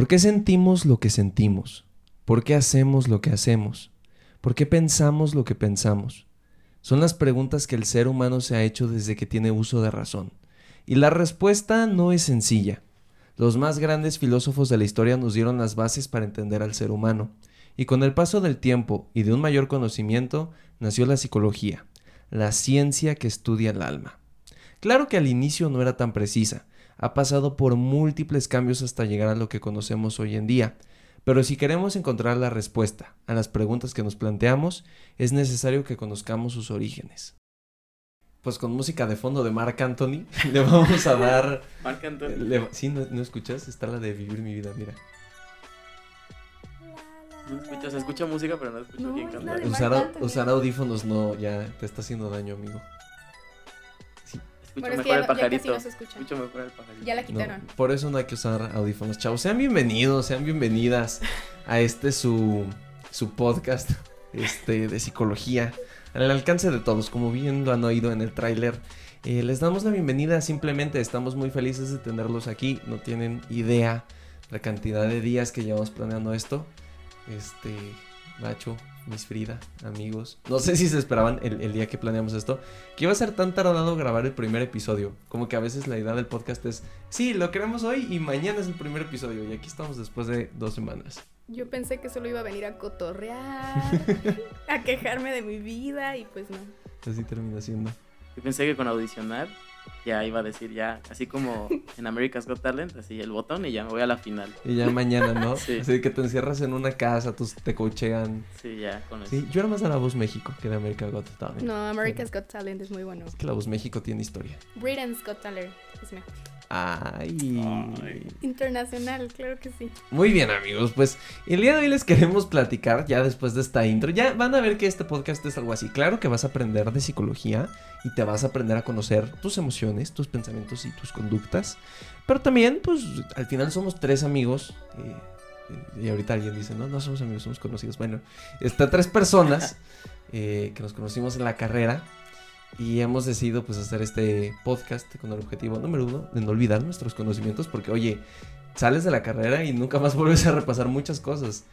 ¿Por qué sentimos lo que sentimos? ¿Por qué hacemos lo que hacemos? ¿Por qué pensamos lo que pensamos? Son las preguntas que el ser humano se ha hecho desde que tiene uso de razón. Y la respuesta no es sencilla. Los más grandes filósofos de la historia nos dieron las bases para entender al ser humano. Y con el paso del tiempo y de un mayor conocimiento, nació la psicología, la ciencia que estudia el alma. Claro que al inicio no era tan precisa, ha pasado por múltiples cambios hasta llegar a lo que conocemos hoy en día, pero si queremos encontrar la respuesta a las preguntas que nos planteamos, es necesario que conozcamos sus orígenes. Pues con música de fondo de Mark Anthony, le vamos a dar... Marc Anthony. le- sí, ¿no, no escuchas? Está la de Vivir mi vida, mira. No escucho, se escucha música, pero no escucho No, quién canta. Marc usar audífonos no, ya te está haciendo daño, amigo. Escucho Bueno, es que mejor ya, el no- ya casi pajarito. no se escucha. Escucho mejor el pajarito. Ya la No, quitaron. por eso no hay que usar audífonos, chavos. Sean bienvenidos, sean bienvenidas a este su, su podcast este, de psicología. Al alcance de todos, como bien lo han oído en el tráiler. Eh, les damos la bienvenida, simplemente estamos muy felices de tenerlos aquí. No tienen idea la cantidad de días que llevamos planeando esto. Este, Nacho, Miss Frida, amigos. No sé si se esperaban el, el día que planeamos esto. Que iba a ser tan tardado grabar el primer episodio. Como que a veces la idea del podcast es, sí, lo queremos hoy y mañana es el primer episodio. Y aquí estamos después de dos semanas. Yo pensé que solo iba a venir a cotorrear, a quejarme de mi vida y pues no. Así termina siendo. Yo pensé que con audicionar ya iba a decir ya, así como en America's Got Talent, así el botón y ya me voy a la final. Y ya mañana, ¿no? Sí. Así que te encierras en una casa, tus, te cochean. Sí, ya, con eso. Sí, yo era más de la voz México que de América Got Talent. No, America's Got Talent es muy bueno. Es que la voz México tiene historia. Britain's Got Talent es mejor. Ay. Ay. Internacional, claro que sí. Muy bien amigos, pues el día de hoy les queremos platicar ya después de esta intro. Ya van a ver que este podcast es algo así. Claro que vas a aprender de psicología y te vas a aprender a conocer tus emociones, tus pensamientos y tus conductas. Pero también, pues al final somos tres amigos. eh, y ahorita alguien dice, no, no somos amigos, somos conocidos. Bueno, está tres personas eh, que nos conocimos en la carrera. Y hemos decidido pues hacer este podcast con el objetivo número uno de no olvidar nuestros conocimientos porque oye, sales de la carrera y nunca más vuelves a repasar muchas cosas.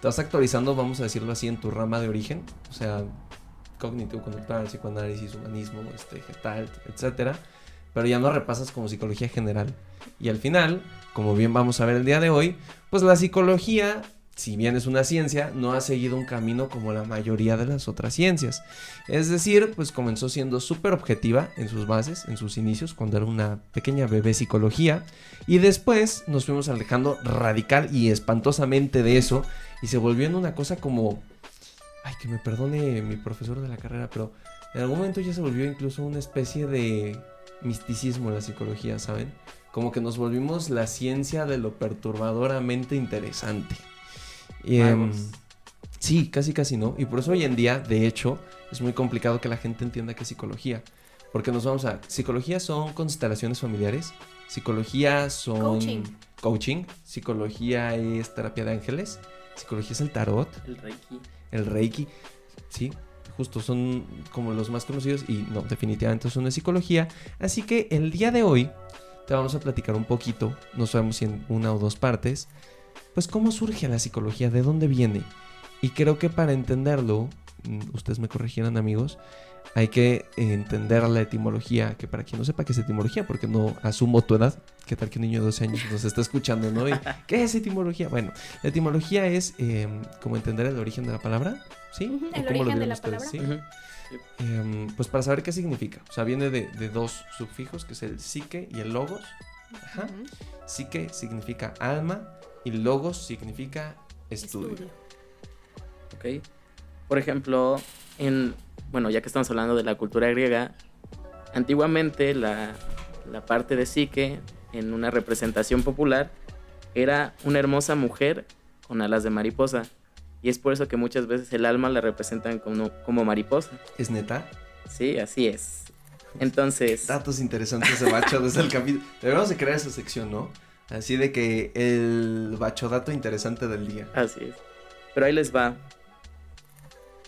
Te vas actualizando, vamos a decirlo así, en tu rama de origen, o sea, cognitivo conductual, psicoanálisis, humanismo, este, gestalt, etcétera, pero ya no repasas como psicología general. Y al final, como bien vamos a ver el día de hoy, pues la psicología, si bien es una ciencia, no ha seguido un camino como la mayoría de las otras ciencias. Es decir, pues comenzó siendo súper objetiva en sus bases, en sus inicios, cuando era una pequeña bebé psicología, y después nos fuimos alejando radical y espantosamente de eso, y se volvió en una cosa como, ay, que me perdone mi profesor de la carrera, pero en algún momento ya se volvió incluso una especie de misticismo en la psicología, ¿saben? Como que nos volvimos la ciencia de lo perturbadoramente interesante. Y, em, sí, casi casi no. Y por eso hoy en día, de hecho, es muy complicado que la gente entienda qué es psicología. Porque nos vamos a... Psicología son constelaciones familiares. Psicología son... Coaching. Coaching. Psicología es terapia de ángeles. Psicología es el tarot, El Reiki. el reiki. Sí, justo son como los más conocidos y no, definitivamente son de psicología. Así que el día de hoy te vamos a platicar un poquito, no sabemos si en una o dos partes, pues cómo surge la psicología, de dónde viene. Y creo que para entenderlo, mm, ustedes me corrigieran amigos, hay que entender la etimología, que para quien no sepa qué es etimología, porque no asumo tu edad, qué tal que un niño de 12 años nos está escuchando, ¿no? Y, ¿Qué es etimología? Bueno, la etimología es eh, como entender el origen de la palabra, ¿sí? Ujú, ¿O el cómo lo origen de vieron la ustedes? palabra. ¿Sí? Em, pues para saber qué significa. O sea, viene de, de dos sufijos, que es el psique y el logos. Ajá. Psique significa alma y logos significa estudio. Estudio. ¿ok? Por ejemplo, en, bueno, ya que estamos hablando de la cultura griega, antiguamente la, la parte de psique en una representación popular era una hermosa mujer con alas de mariposa. Y es por eso que muchas veces el alma la representan como, como mariposa. ¿Es neta? Sí, así es. Entonces, Datos interesantes de Bacho desde el capítulo. Deberíamos de crear esa sección, ¿no? Así de que el bacho dato interesante del día. Así es. Pero ahí les va.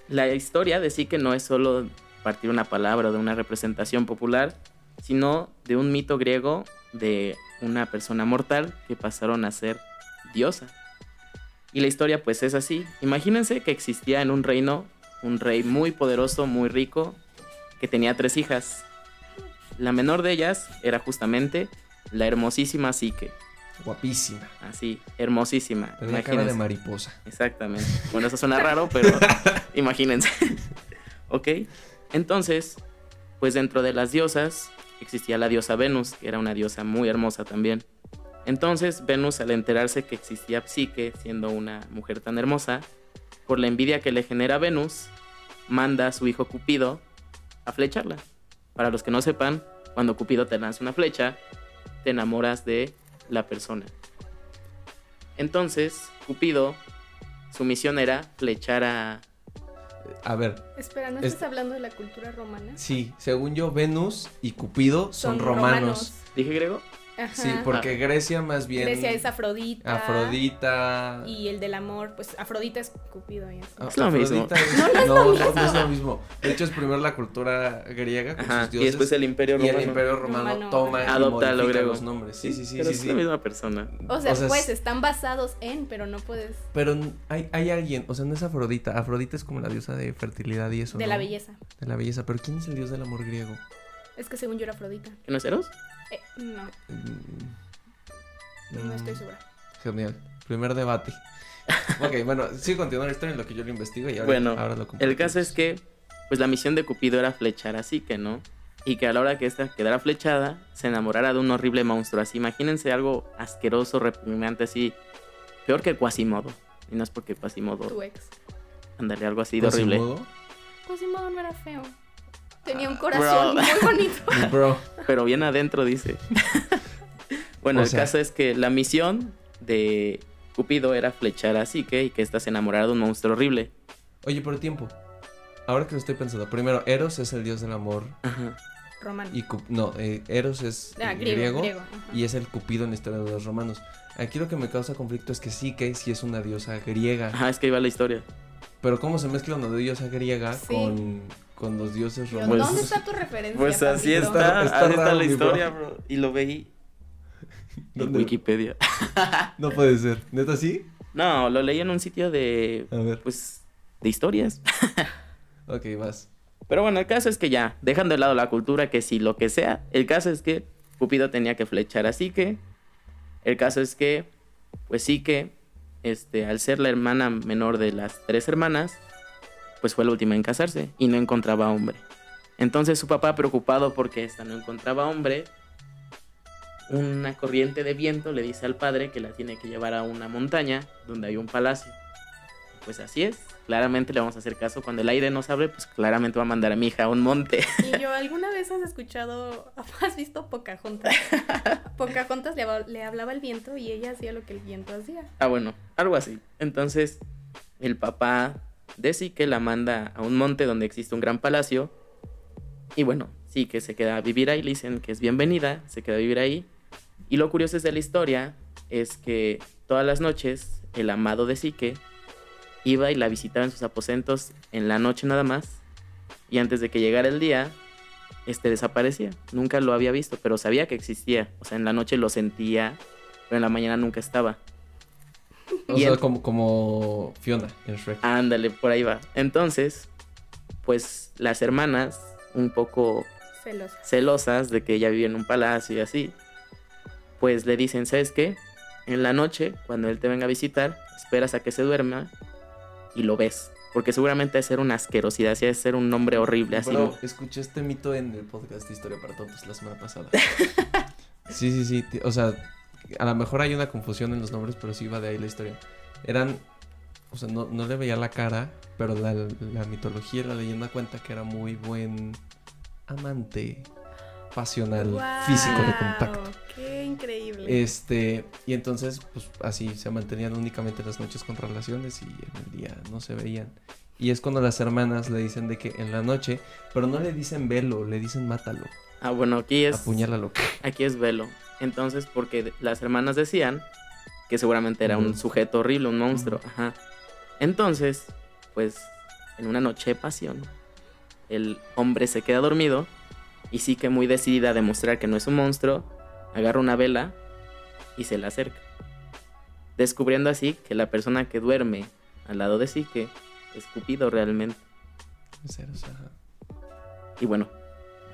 La historia de Psique no es solo partir una palabra de una representación popular, sino de un mito griego de una persona mortal que pasaron a ser diosa. Y la historia pues es así. Imagínense que existía en un reino un rey muy poderoso, muy rico, que tenía tres hijas. La menor de ellas era justamente la hermosísima Psique. Guapísima. Así, hermosísima. Tenía cara de mariposa. Exactamente. Bueno, eso suena raro, pero imagínense. ¿Ok? Entonces, pues dentro de las diosas existía la diosa Venus, que era una diosa muy hermosa también. Entonces, Venus, al enterarse que existía Psique, siendo una mujer tan hermosa, por la envidia que le genera Venus, manda a su hijo Cupido a flecharla. Para los que no sepan, cuando Cupido te lanza una flecha, te enamoras de la persona. Entonces, Cupido, su misión era flechar a... A ver, Espera, ¿no Es- estás hablando de la cultura romana? sí, según yo, Venus y Cupido son, romanos. ¿Dije griego? Ajá. Sí, porque Grecia más bien... Grecia es Afrodita. Afrodita... Y el del amor, pues Afrodita es Cupido y así. Ah, Es lo mismo. Afrodita es- No, no es no, lo no, mismo. no es lo mismo. De hecho, es primero la cultura griega con Ajá. sus Y dioses. después el imperio y romano. el imperio romano, Romano. toma Adopta y lo griego. los nombres. Sí, sí, sí, Pero sí, es sí. la misma persona. O sea, o sea, pues es- están basados en, pero no puedes. Pero hay, hay alguien, o sea, no es Afrodita. Afrodita es como la diosa de fertilidad y eso, De ¿no? la belleza. De la belleza. Pero ¿quién es el dios del amor griego? Es que según yo era Afrodita. ¿Que no es Eros? Eh, no, Mm, no estoy mm, segura. Genial. Primer debate. ok, bueno, sí continúa la historia en lo que yo lo investigo y ahora, Bueno, ahora lo El caso es que, pues la misión de Cupido era flechar a Psique, ¿no? Y que a la hora que ésta quedara flechada, se enamorara de un horrible monstruo. Así, imagínense algo asqueroso, repugnante, así. Peor que Quasimodo. Y no es porque Quasimodo, Tu ex. ándale, algo así de horrible. ¿Quasimodo? Quasimodo no era feo. Tenía un Ah, corazón bro. muy bonito. Bro. Pero bien adentro, dice. bueno, O el sea- caso es que la misión de Cupido era flechar a Psique y que ésta se enamorara de un monstruo horrible. Oye, por tiempo. Ahora que lo estoy pensando. Primero, Eros es el dios del amor. Ajá. Romano. Y Cu- no, eh, Eros es Ah, griego. griego, griego, ajá. y es el Cupido en la historia de los romanos. Aquí lo que me causa conflicto es que sí que sí es una diosa griega. Ajá, es que iba la historia. Pero ¿cómo se mezcla una diosa griega Sí. con, con los dioses romanos? ¿Dónde está tu referencia? Pues así papito? está, Está así está la bro. historia, bro. Y lo veí en. Wikipedia. No puede ser. ¿Neta sí? No, lo leí en un sitio de, A ver. pues, de historias. Ok, vas. Pero bueno, el caso es que ya, dejando de lado la cultura, que si lo que sea, el caso es que Cupido tenía que flechar a Psique. El caso es que, pues Psique, este, al ser la hermana menor de las tres hermanas, pues fue la última en casarse y no encontraba hombre. Entonces su papá, preocupado porque esta no encontraba hombre, una corriente de viento le dice al padre que la tiene que llevar a una montaña donde hay un palacio. Pues así es, claramente le vamos a hacer caso. Cuando el aire nos hable, pues claramente va a mandar a mi hija a un monte. Y yo, ¿alguna vez has escuchado, has visto Pocahontas? Pocahontas le, le hablaba al viento y ella hacía lo que el viento hacía. Ah, bueno, algo así. Entonces, el papá de Sique la manda a un monte donde existe un gran palacio. Y bueno, sí que se queda a vivir ahí, le dicen que es bienvenida, se queda a vivir ahí. Y lo curioso es de la historia es que todas las noches el amado de Sique iba y la visitaba en sus aposentos en la noche nada más. Y antes de que llegara el día, este desaparecía. Nunca lo había visto, pero sabía que existía. O sea, en la noche lo sentía, pero en la mañana nunca estaba. O Y sea, el- como, como Fiona en Shrek. Ándale, por ahí va. Entonces, pues las hermanas, un poco Celosa. celosas de que ella vivía en un palacio y así, pues le dicen, ¿sabes qué? En la noche, cuando él te venga a visitar, esperas a que se duerma y lo ves. Porque seguramente es ser una asquerosidad, así es ser un nombre horrible, así. Bro, escuché este mito en el podcast de Historia para Tontos la semana pasada. sí, sí, sí. O sea, a lo mejor hay una confusión en los nombres, pero sí va de ahí la historia. Eran. O sea, no, no le veía la cara, pero la, la mitología y la leyenda cuenta que era muy buen amante pasional, físico de contacto. Qué increíble. Este, y entonces, pues así se mantenían únicamente las noches con relaciones y en el día no se veían. Y es cuando las hermanas le dicen de que en la noche, pero no le dicen velo, le dicen mátalo, Ah, bueno, aquí es... apuñálalo. Aquí es velo. Entonces, porque las hermanas decían que seguramente era un sujeto horrible, un monstruo. Ajá. Entonces, pues, en una noche de pasión, el hombre se queda dormido y sí que muy decidida a demostrar que no es un monstruo, agarra una vela y se la acerca. descubriendo así que la persona que duerme al lado de Psique es Cupido realmente. Ajá. Y bueno,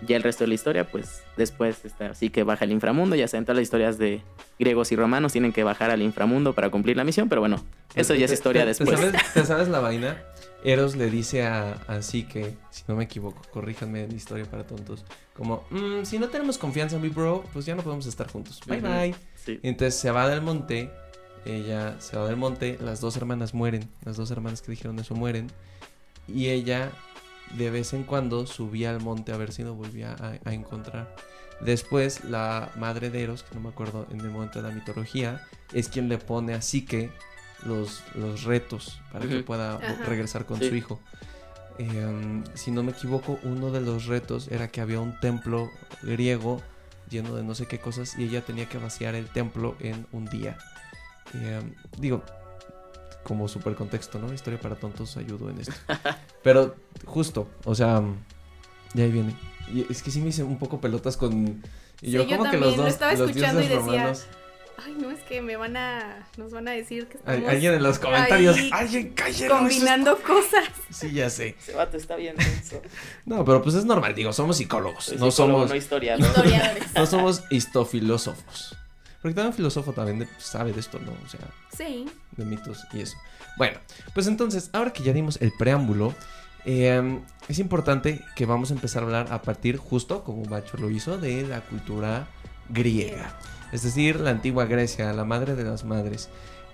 ya el resto de la historia, pues después está así que baja al inframundo. Ya saben, todas las historias de griegos y romanos tienen que bajar al inframundo para cumplir la misión, pero bueno, eso ya es historia después. ¿te sabes, te sabes la vaina? Eros le dice a, a Psique, si no me equivoco, corríjanme en historia para tontos, como, "Mm, si no tenemos confianza en mi bro, pues ya no podemos estar juntos. Bye bye. Sí. Entonces se va del monte, ella se va del monte, las dos hermanas mueren, las dos hermanas que dijeron eso mueren, y ella de vez en cuando subía al monte a ver si lo volvía a, a encontrar. Después la madre de Eros, que no me acuerdo en el momento de la mitología, es quien le pone a Psique los, los retos para que pueda Ajá. regresar con Sí. su hijo. Eh, si no me equivoco, uno de los retos era que había un templo griego lleno de no sé qué cosas y ella tenía que vaciar el templo en un día. Eh, digo, como super contexto, ¿no? Historia para tontos ayudó en esto. Pero justo, o sea, de ahí viene. Y es que sí me hice un poco pelotas con... Y Sí, yo yo como que también, los lo dos, estaba los escuchando y dioses decía, romanos... Ay, no, es que me van a. Nos van a decir que estamos Alguien en los comentarios, ahí alguien cállalo, eso combinando cosas. es-". Sí, ya sé. Ese vato está bien. No, pero pues es normal, digo, somos psicólogos, Soy no psicólogo, somos... no historiador. Historiadores. No somos histofilósofos. Porque también un filósofo también de- sabe de esto, ¿no? O sea, Sí. de mitos y eso. Bueno, pues entonces, ahora que ya dimos el preámbulo, eh, es importante que vamos a empezar a hablar a partir, justo como Bacho lo hizo, de la cultura griega. Es decir, la antigua Grecia, la madre de las madres.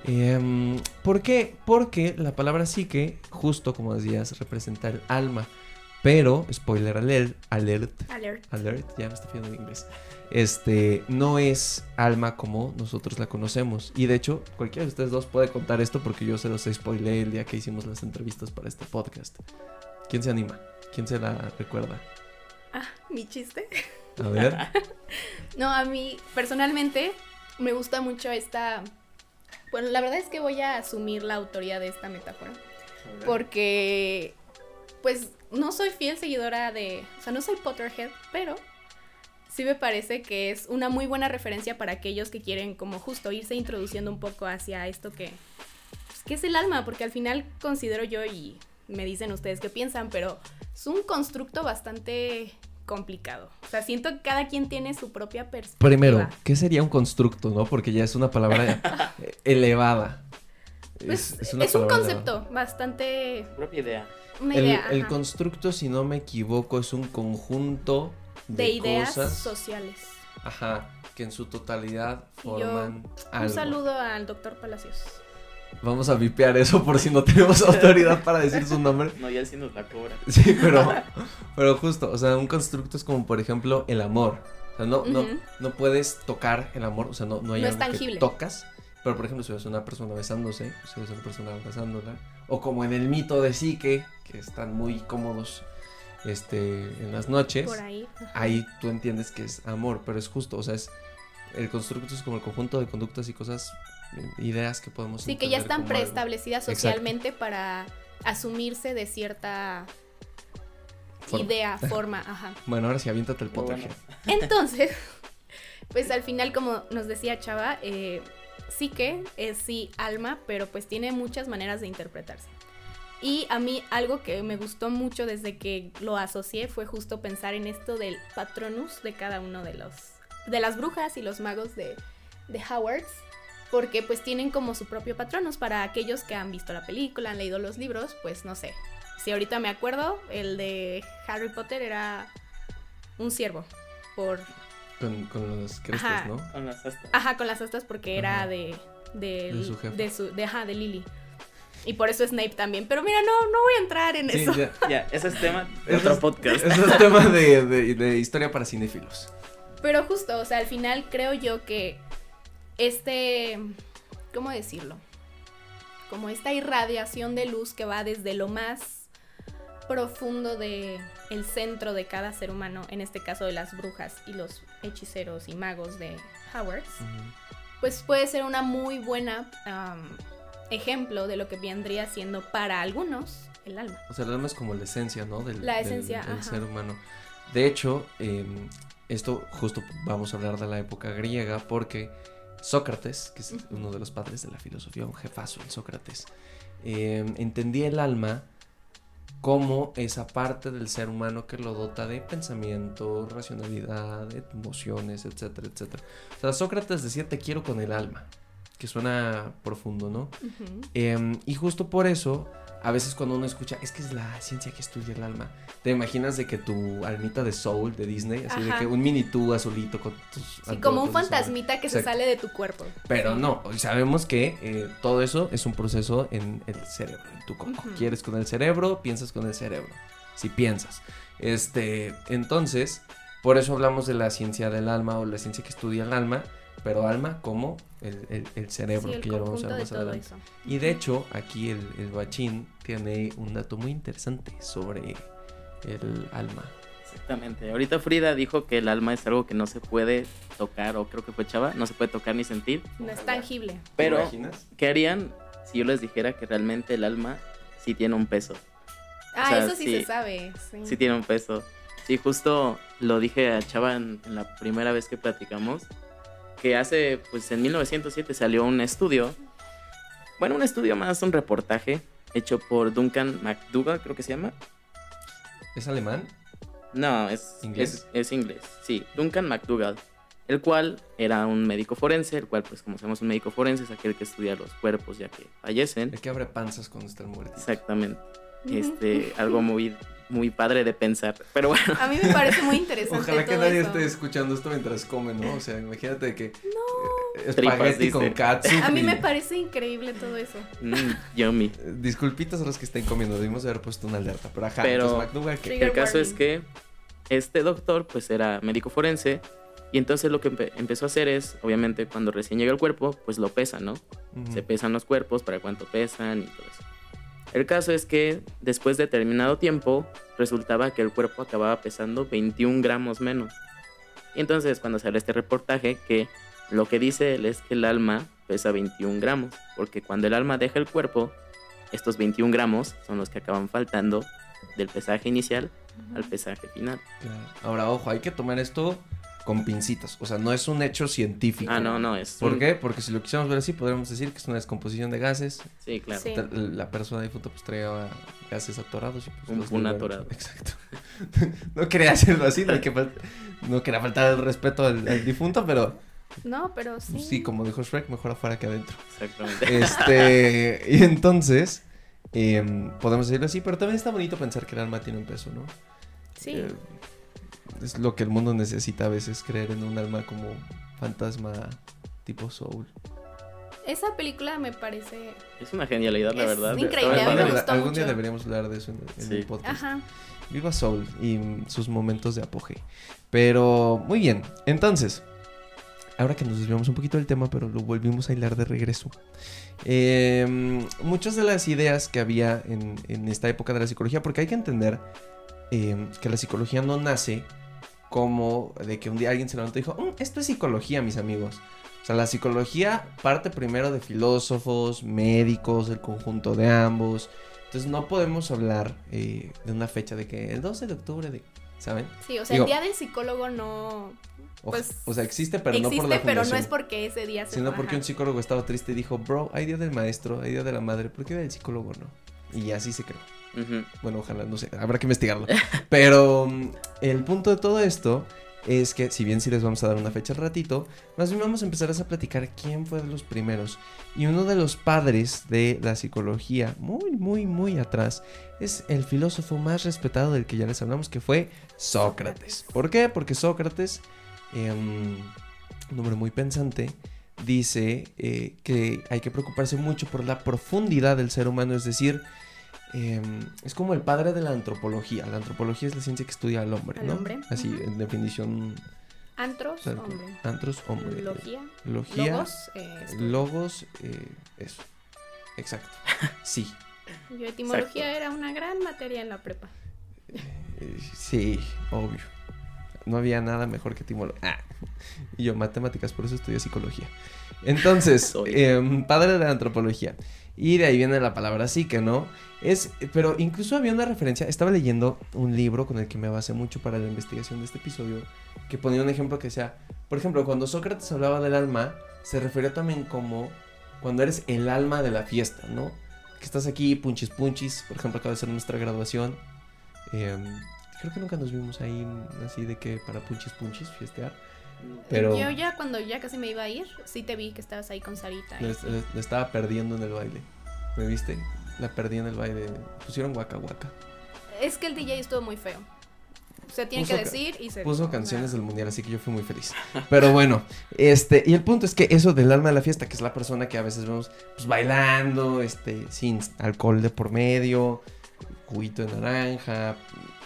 Eh, ¿Por qué? Porque la palabra psique, justo como decías, representa el alma. Pero, spoiler alert, alert, Alert. alert, ya me está pidiendo en inglés. Este, no es alma como nosotros la conocemos. Y de hecho, cualquiera de ustedes dos puede contar esto porque yo se los spoileé el día que hicimos las entrevistas para este podcast. ¿Quién se anima? ¿Quién se la recuerda? Ah, mi chiste. A ver. No, a mí personalmente me gusta mucho esta... Bueno, la verdad es que voy a asumir la autoría de esta metáfora. Porque, pues, no soy fiel seguidora de... O sea, no soy Potterhead, pero sí me parece que es una muy buena referencia para aquellos que quieren como justo irse introduciendo un poco hacia esto que... Pues, que es el alma, porque al final considero yo y me dicen ustedes qué piensan, pero es un constructo bastante complicado. O sea, siento que cada quien tiene su propia perspectiva. Primero, ¿qué sería un constructo, no? Porque ya es una palabra elevada. Pues, es, una un concepto bastante... Su propia idea. Una El, idea. el constructo, si no me equivoco, es un conjunto de, de ideas cosas, sociales. ajá, que en su totalidad yo- forman algo. Un saludo al doctor Palacios. Vamos a vipear eso por si no tenemos autoridad para decir su nombre. No, ya sí nos la cobra. Sí, pero, pero justo, o sea, un constructo es como, por ejemplo, el amor. O sea, no, no, no puedes tocar el amor, o sea, no, no hay No es algo que tangible. tocas. Pero, por ejemplo, si ves una persona besándose, si ves una persona abrazándola, o como en el mito de Psique, que están muy cómodos este, en las noches, Por ahí. tú entiendes que es amor, pero es justo, o sea, es el constructo es como el conjunto de conductas y cosas, eh, ideas que podemos Sí, que ya están algo. preestablecidas Exacto. socialmente para asumirse de cierta Forma. idea, forma, ajá. Bueno, ahora sí, aviéntate el bueno. Potterhead. Entonces, pues al final, como nos decía Chava, eh, sí que es sí alma, pero pues tiene muchas maneras de interpretarse. Y a mí algo que me gustó mucho desde que lo asocié fue justo pensar en esto del patronus de cada uno de los de las brujas y los magos de, de Howards, porque pues tienen como su propio patronus para aquellos que han visto la película, han leído los libros, pues no sé. Si ahorita me acuerdo, el de Harry Potter era un ciervo por Con, con los crestos, Ajá. ¿no? Con las astas. Ajá, con las astas porque era de de, De su jefa. de su de, ajá, de Lily. Y por eso Snape también. Pero mira, no, no voy a entrar en Sí, eso. ya. Ya, ese es tema de otro es- podcast. Eso es tema de, de- de historia para cinéfilos. Pero justo, o sea, al final creo yo que este, ¿cómo decirlo? Como esta irradiación de luz que va desde lo más profundo de el centro de cada ser humano, en este caso de las brujas y los hechiceros y magos de Howards, pues puede ser una muy buena ejemplo de lo que vendría siendo para algunos el alma. O sea, el alma es como la esencia, ¿no? Del, La esencia, del ser humano. De hecho, em, esto justo vamos a hablar de la época griega porque Sócrates, que es uno de los padres de la filosofía, un jefazo, el Sócrates, eh, entendía el alma como esa parte del ser humano que lo dota de pensamiento, racionalidad, emociones, etcétera, etcétera. O sea, Sócrates decía te quiero con el alma, que suena profundo, ¿no? Em, y justo por eso, a veces cuando uno escucha, es que es la ciencia que estudia el alma, te imaginas de que tu almita de Soul de Disney, así de que un mini tú azulito con tus... Sí, como un fantasmita que se sale de tu cuerpo. Pero no, sabemos que eh, todo eso es un proceso en el cerebro, en tu coco. Quieres con el cerebro, piensas con el cerebro. Si piensas. Este, entonces, por eso hablamos de la ciencia del alma o la ciencia que estudia el alma, pero alma como el, el- el cerebro, Sí, el que ya lo vamos a ver más adelante. eso. Y de hecho, aquí el, el bachín tiene un dato muy interesante sobre el alma. Exactamente. Ahorita Frida dijo que el alma es algo que no se puede tocar, o creo que fue Chava, no se puede tocar ni sentir. No es tangible. Pero, ¿Te imaginas? ¿qué harían si yo les dijera que realmente el alma sí tiene un peso? Ah, sea, eso sí, sí. se sabe. Sí. Sí tiene un peso. Sí, justo lo dije a Chava en, en la primera vez que platicamos, que hace, pues en 1907 salió un estudio, bueno, un estudio más, un reportaje hecho por Duncan McDougall, creo que se llama. ¿Es alemán? No, es ¿Inglés? Es, es inglés, sí, Duncan McDougall, el cual era un médico forense, el cual, pues como sabemos, un médico forense es aquel que estudia los cuerpos ya que fallecen. El que abre panzas cuando están muertos. Exactamente. Este, algo muy, muy padre de pensar. Pero bueno, A mí me parece muy interesante Ojalá que todo nadie eso. esté escuchando esto mientras come, ¿no? O sea, imagínate que no. Tripas, espagueti con katsu. A mí me parece increíble todo eso. mm, yummy. Disculpitas a los que estén comiendo, debimos haber puesto una alerta. Pero ajá, Pero-. Trigger El caso es que este doctor pues era médico forense y entonces lo que empe- empezó a hacer es, obviamente cuando recién llega el cuerpo, pues lo pesa, ¿no? Se pesan los cuerpos para cuánto pesan y todo eso. El caso es que después de determinado tiempo resultaba que el cuerpo acababa pesando 21 gramos menos. Y entonces cuando sale este reportaje que lo que dice él es que el alma pesa 21 gramos, porque cuando el alma deja el cuerpo, estos 21 gramos son los que acaban faltando del pesaje inicial al pesaje final. Ahora, ojo, hay que tomar esto con pincitas. O sea, no es un hecho científico. Ah, no, no, es... ¿Por un- qué? Porque si lo quisiéramos ver así, podríamos decir que es una descomposición de gases. Sí, claro. Sí. La persona difunta pues traía gases atorados. Y, pues, Un atorado. Exacto. no quería hacerlo así, no, hay que fal- no quería faltar el respeto al, al difunto, pero No, pero sí. sí, como dijo Shrek, mejor afuera que adentro. Exactamente. Este, y entonces, em, podemos decirlo así, pero también está bonito pensar que el alma tiene un peso, ¿no? Sí. Eh, es lo que el mundo necesita a veces, creer en un alma como fantasma tipo soul. Esa película me parece. Es una genialidad, la Es verdad. increíble, Está a mí me padre. gustó algún día deberíamos hablar de eso en, en Sí. el podcast. Ajá. Viva Soul y mm, sus momentos de apogeo. Pero muy bien, entonces, ahora que nos desviamos un poquito del tema, pero lo volvimos a hilar de regreso. Eh, muchas de las ideas que había en, en esta época de la psicología, porque hay que entender eh, que la psicología no nace como de que un día alguien se levantó y dijo, "Mm, esto es psicología, mis amigos. O sea, la psicología parte primero de filósofos, médicos, el conjunto de ambos. Entonces no podemos hablar eh, de una fecha de que el 12 de octubre de... ¿Saben? Sí, o sea, Digo- el día del psicólogo no. O, Pues, o sea, existe, pero no existe, por la pero no es porque ese día se Sino porque un psicólogo estaba triste y dijo, bro, hay día del maestro, hay día de la madre, ¿por qué día del psicólogo no? Y así se creó. Bueno, ojalá, no sé, habrá que investigarlo. Pero mm, el punto de todo esto es que, si bien sí les vamos a dar una fecha al ratito, más bien vamos a empezar a platicar quién fue de los primeros. Y uno de los padres de la psicología, muy, muy, muy atrás, es el filósofo más respetado del que ya les hablamos, que fue Sócrates. ¿Por qué? Porque Sócrates, em, un hombre muy pensante, dice eh, que hay que preocuparse mucho por la profundidad del ser humano, es decir, em, es como el padre de la antropología. La antropología es la ciencia que estudia al hombre, Al ¿no? hombre, Así, en definición. Antros, hombre. Antros, hombre. Logía. Logía. Logos. eh. Logos, eh, eso. Exacto. Sí. Yo, etimología era una gran materia en la prepa. Eh, sí, obvio. No había nada mejor que etimología. Ah. Y yo, matemáticas, por eso estudié psicología. Entonces, em, padre de la antropología. Y de ahí viene la palabra psique, ¿no? Es, pero incluso había una referencia, estaba leyendo un libro con el que me basé mucho para la investigación de este episodio, que ponía un ejemplo que decía, por ejemplo, cuando Sócrates hablaba del alma, se refería también como cuando eres el alma de la fiesta, ¿no? Que estás aquí, punchis punchis, por ejemplo, acaba de ser nuestra graduación. em, creo que nunca nos vimos ahí así de que para punchis punchis fiestear. Pero Yo ya cuando ya casi me iba a ir, sí te vi que estabas ahí con Sarita. le estaba perdiendo en el baile. ¿Me viste? La perdí en el baile. Pusieron guaca guaca. Es que el DJ estuvo muy feo. Se tiene Puso que decir y se Puso canciones o del mundial, así que yo fui muy feliz. Pero bueno, este, y el punto es que eso del alma de la fiesta, que es la persona que a veces vemos pues bailando, este, sin alcohol de por medio, juguito de naranja,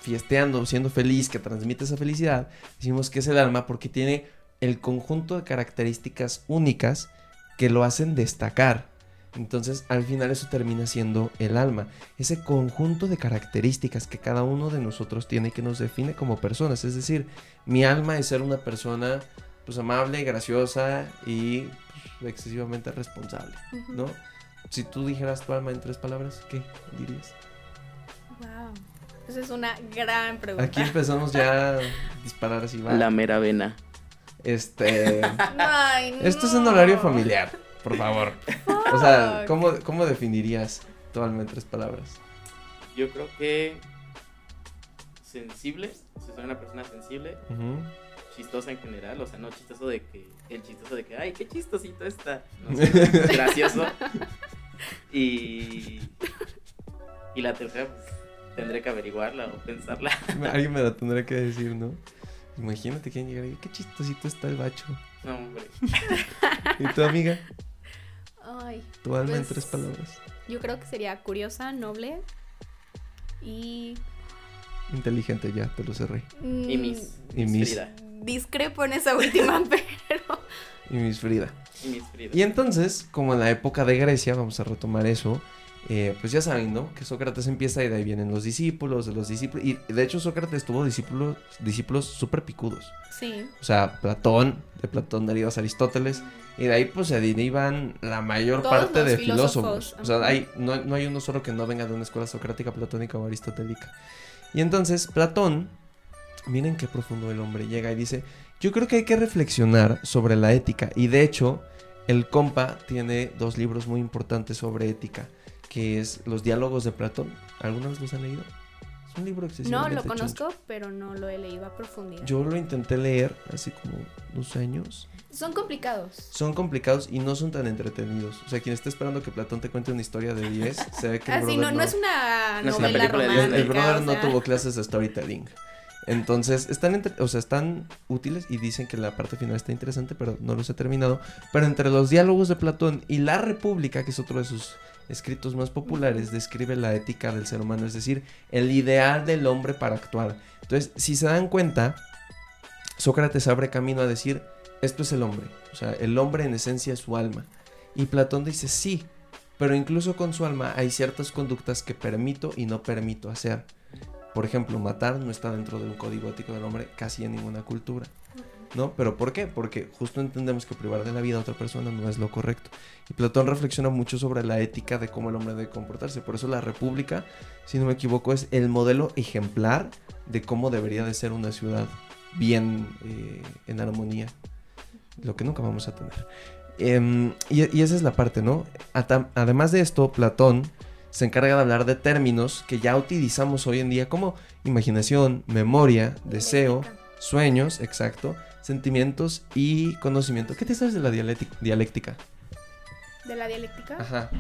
fiesteando, siendo feliz, que transmite esa felicidad, decimos que es el alma porque tiene el conjunto de características únicas que lo hacen destacar. Entonces, al final eso termina siendo el alma, ese conjunto de características que cada uno de nosotros tiene que nos define como personas. Es decir, mi alma es ser una persona pues amable, graciosa y pues, excesivamente responsable. ¿no? Si tú dijeras tu alma en tres palabras, ¿qué dirías? Esa es una gran pregunta. Aquí empezamos ya a disparar así, va. La mera vena. Este, Ay, esto es un horario familiar, por favor. O sea. ¿cómo, cómo definirías en tres palabras? Yo creo que sensible, si soy una persona sensible, chistosa en general, o sea, no chistoso de que, el chistoso de que, ay, qué chistosito está, no sé, gracioso. Y, y la tercera, pues, tendré que averiguarla o pensarla. Alguien me la tendrá que decir, ¿no? Imagínate quién llega y qué chistosito está el bacho. No, hombre. ¿Y tu amiga? Ay, Tu alma en Pues- tres palabras. yo creo que sería curiosa, noble y. Inteligente ya, te lo cerré. Y mm, mis, Y mis mis- Frida. Discrepo en esa última, pero. Y Miss Frida. Y mis Frida. Y entonces, como en la época de Grecia, vamos a retomar eso, eh, pues ya saben, ¿no? Que Sócrates empieza y de ahí vienen los discípulos, de los discípulos. Y de hecho Sócrates tuvo discípulos discípulos súper picudos. Sí. O sea, Platón, de Platón derivas Aristóteles. Y de ahí pues se derivan la mayor Todos parte de filósofos, filósofos. O sea, hay, no, no hay uno solo que no venga de una escuela socrática, platónica o aristotélica. Y entonces Platón, miren qué profundo el hombre llega y dice, yo creo que hay que reflexionar sobre la ética. Y de hecho, el compa tiene dos libros muy importantes sobre ética, que es Los diálogos de Platón. ¿Alguna vez los han leído? Es un libro No excesivamente lo choncho. conozco, pero no lo he leído a profundidad. Yo lo intenté leer hace como dos años. Son complicados. Son complicados y no son tan entretenidos. O sea, quien está esperando que Platón te cuente una historia de 10, se ve que el Así, brother Ah, no, no es una No es una novela película de el- brother o no tuvo clases de storytelling. Entonces, están, entre- o sea, están útiles y dicen que la parte final está interesante, pero no los he terminado. Pero entre los diálogos de Platón y La República, que es otro de sus escritos más populares, describe la ética del ser humano, es decir, el ideal del hombre para actuar. Entonces, si se dan cuenta, Sócrates abre camino a decir, esto es el hombre, o sea, el hombre en esencia es su alma. Y Platón dice, sí, pero incluso con su alma hay ciertas conductas que permito y no permito hacer. Por ejemplo, matar no está dentro de un código ético del hombre casi en ninguna cultura. ¿No? ¿Pero por qué? Porque justo entendemos que privar de la vida a otra persona no es lo correcto. Y Platón reflexiona mucho sobre la ética de cómo el hombre debe comportarse. Por eso la República, si no me equivoco, es el modelo ejemplar de cómo debería de ser una ciudad bien eh, en armonía. Lo que nunca vamos a tener. Em, y, y esa es la parte, ¿no? Además de esto, Platón se encarga de hablar de términos que ya utilizamos hoy en día como imaginación, memoria, deseo, sueños, exacto, sentimientos y conocimiento. ¿Qué te sabes de la dialécti- dialéctica? De la dialéctica. Ajá.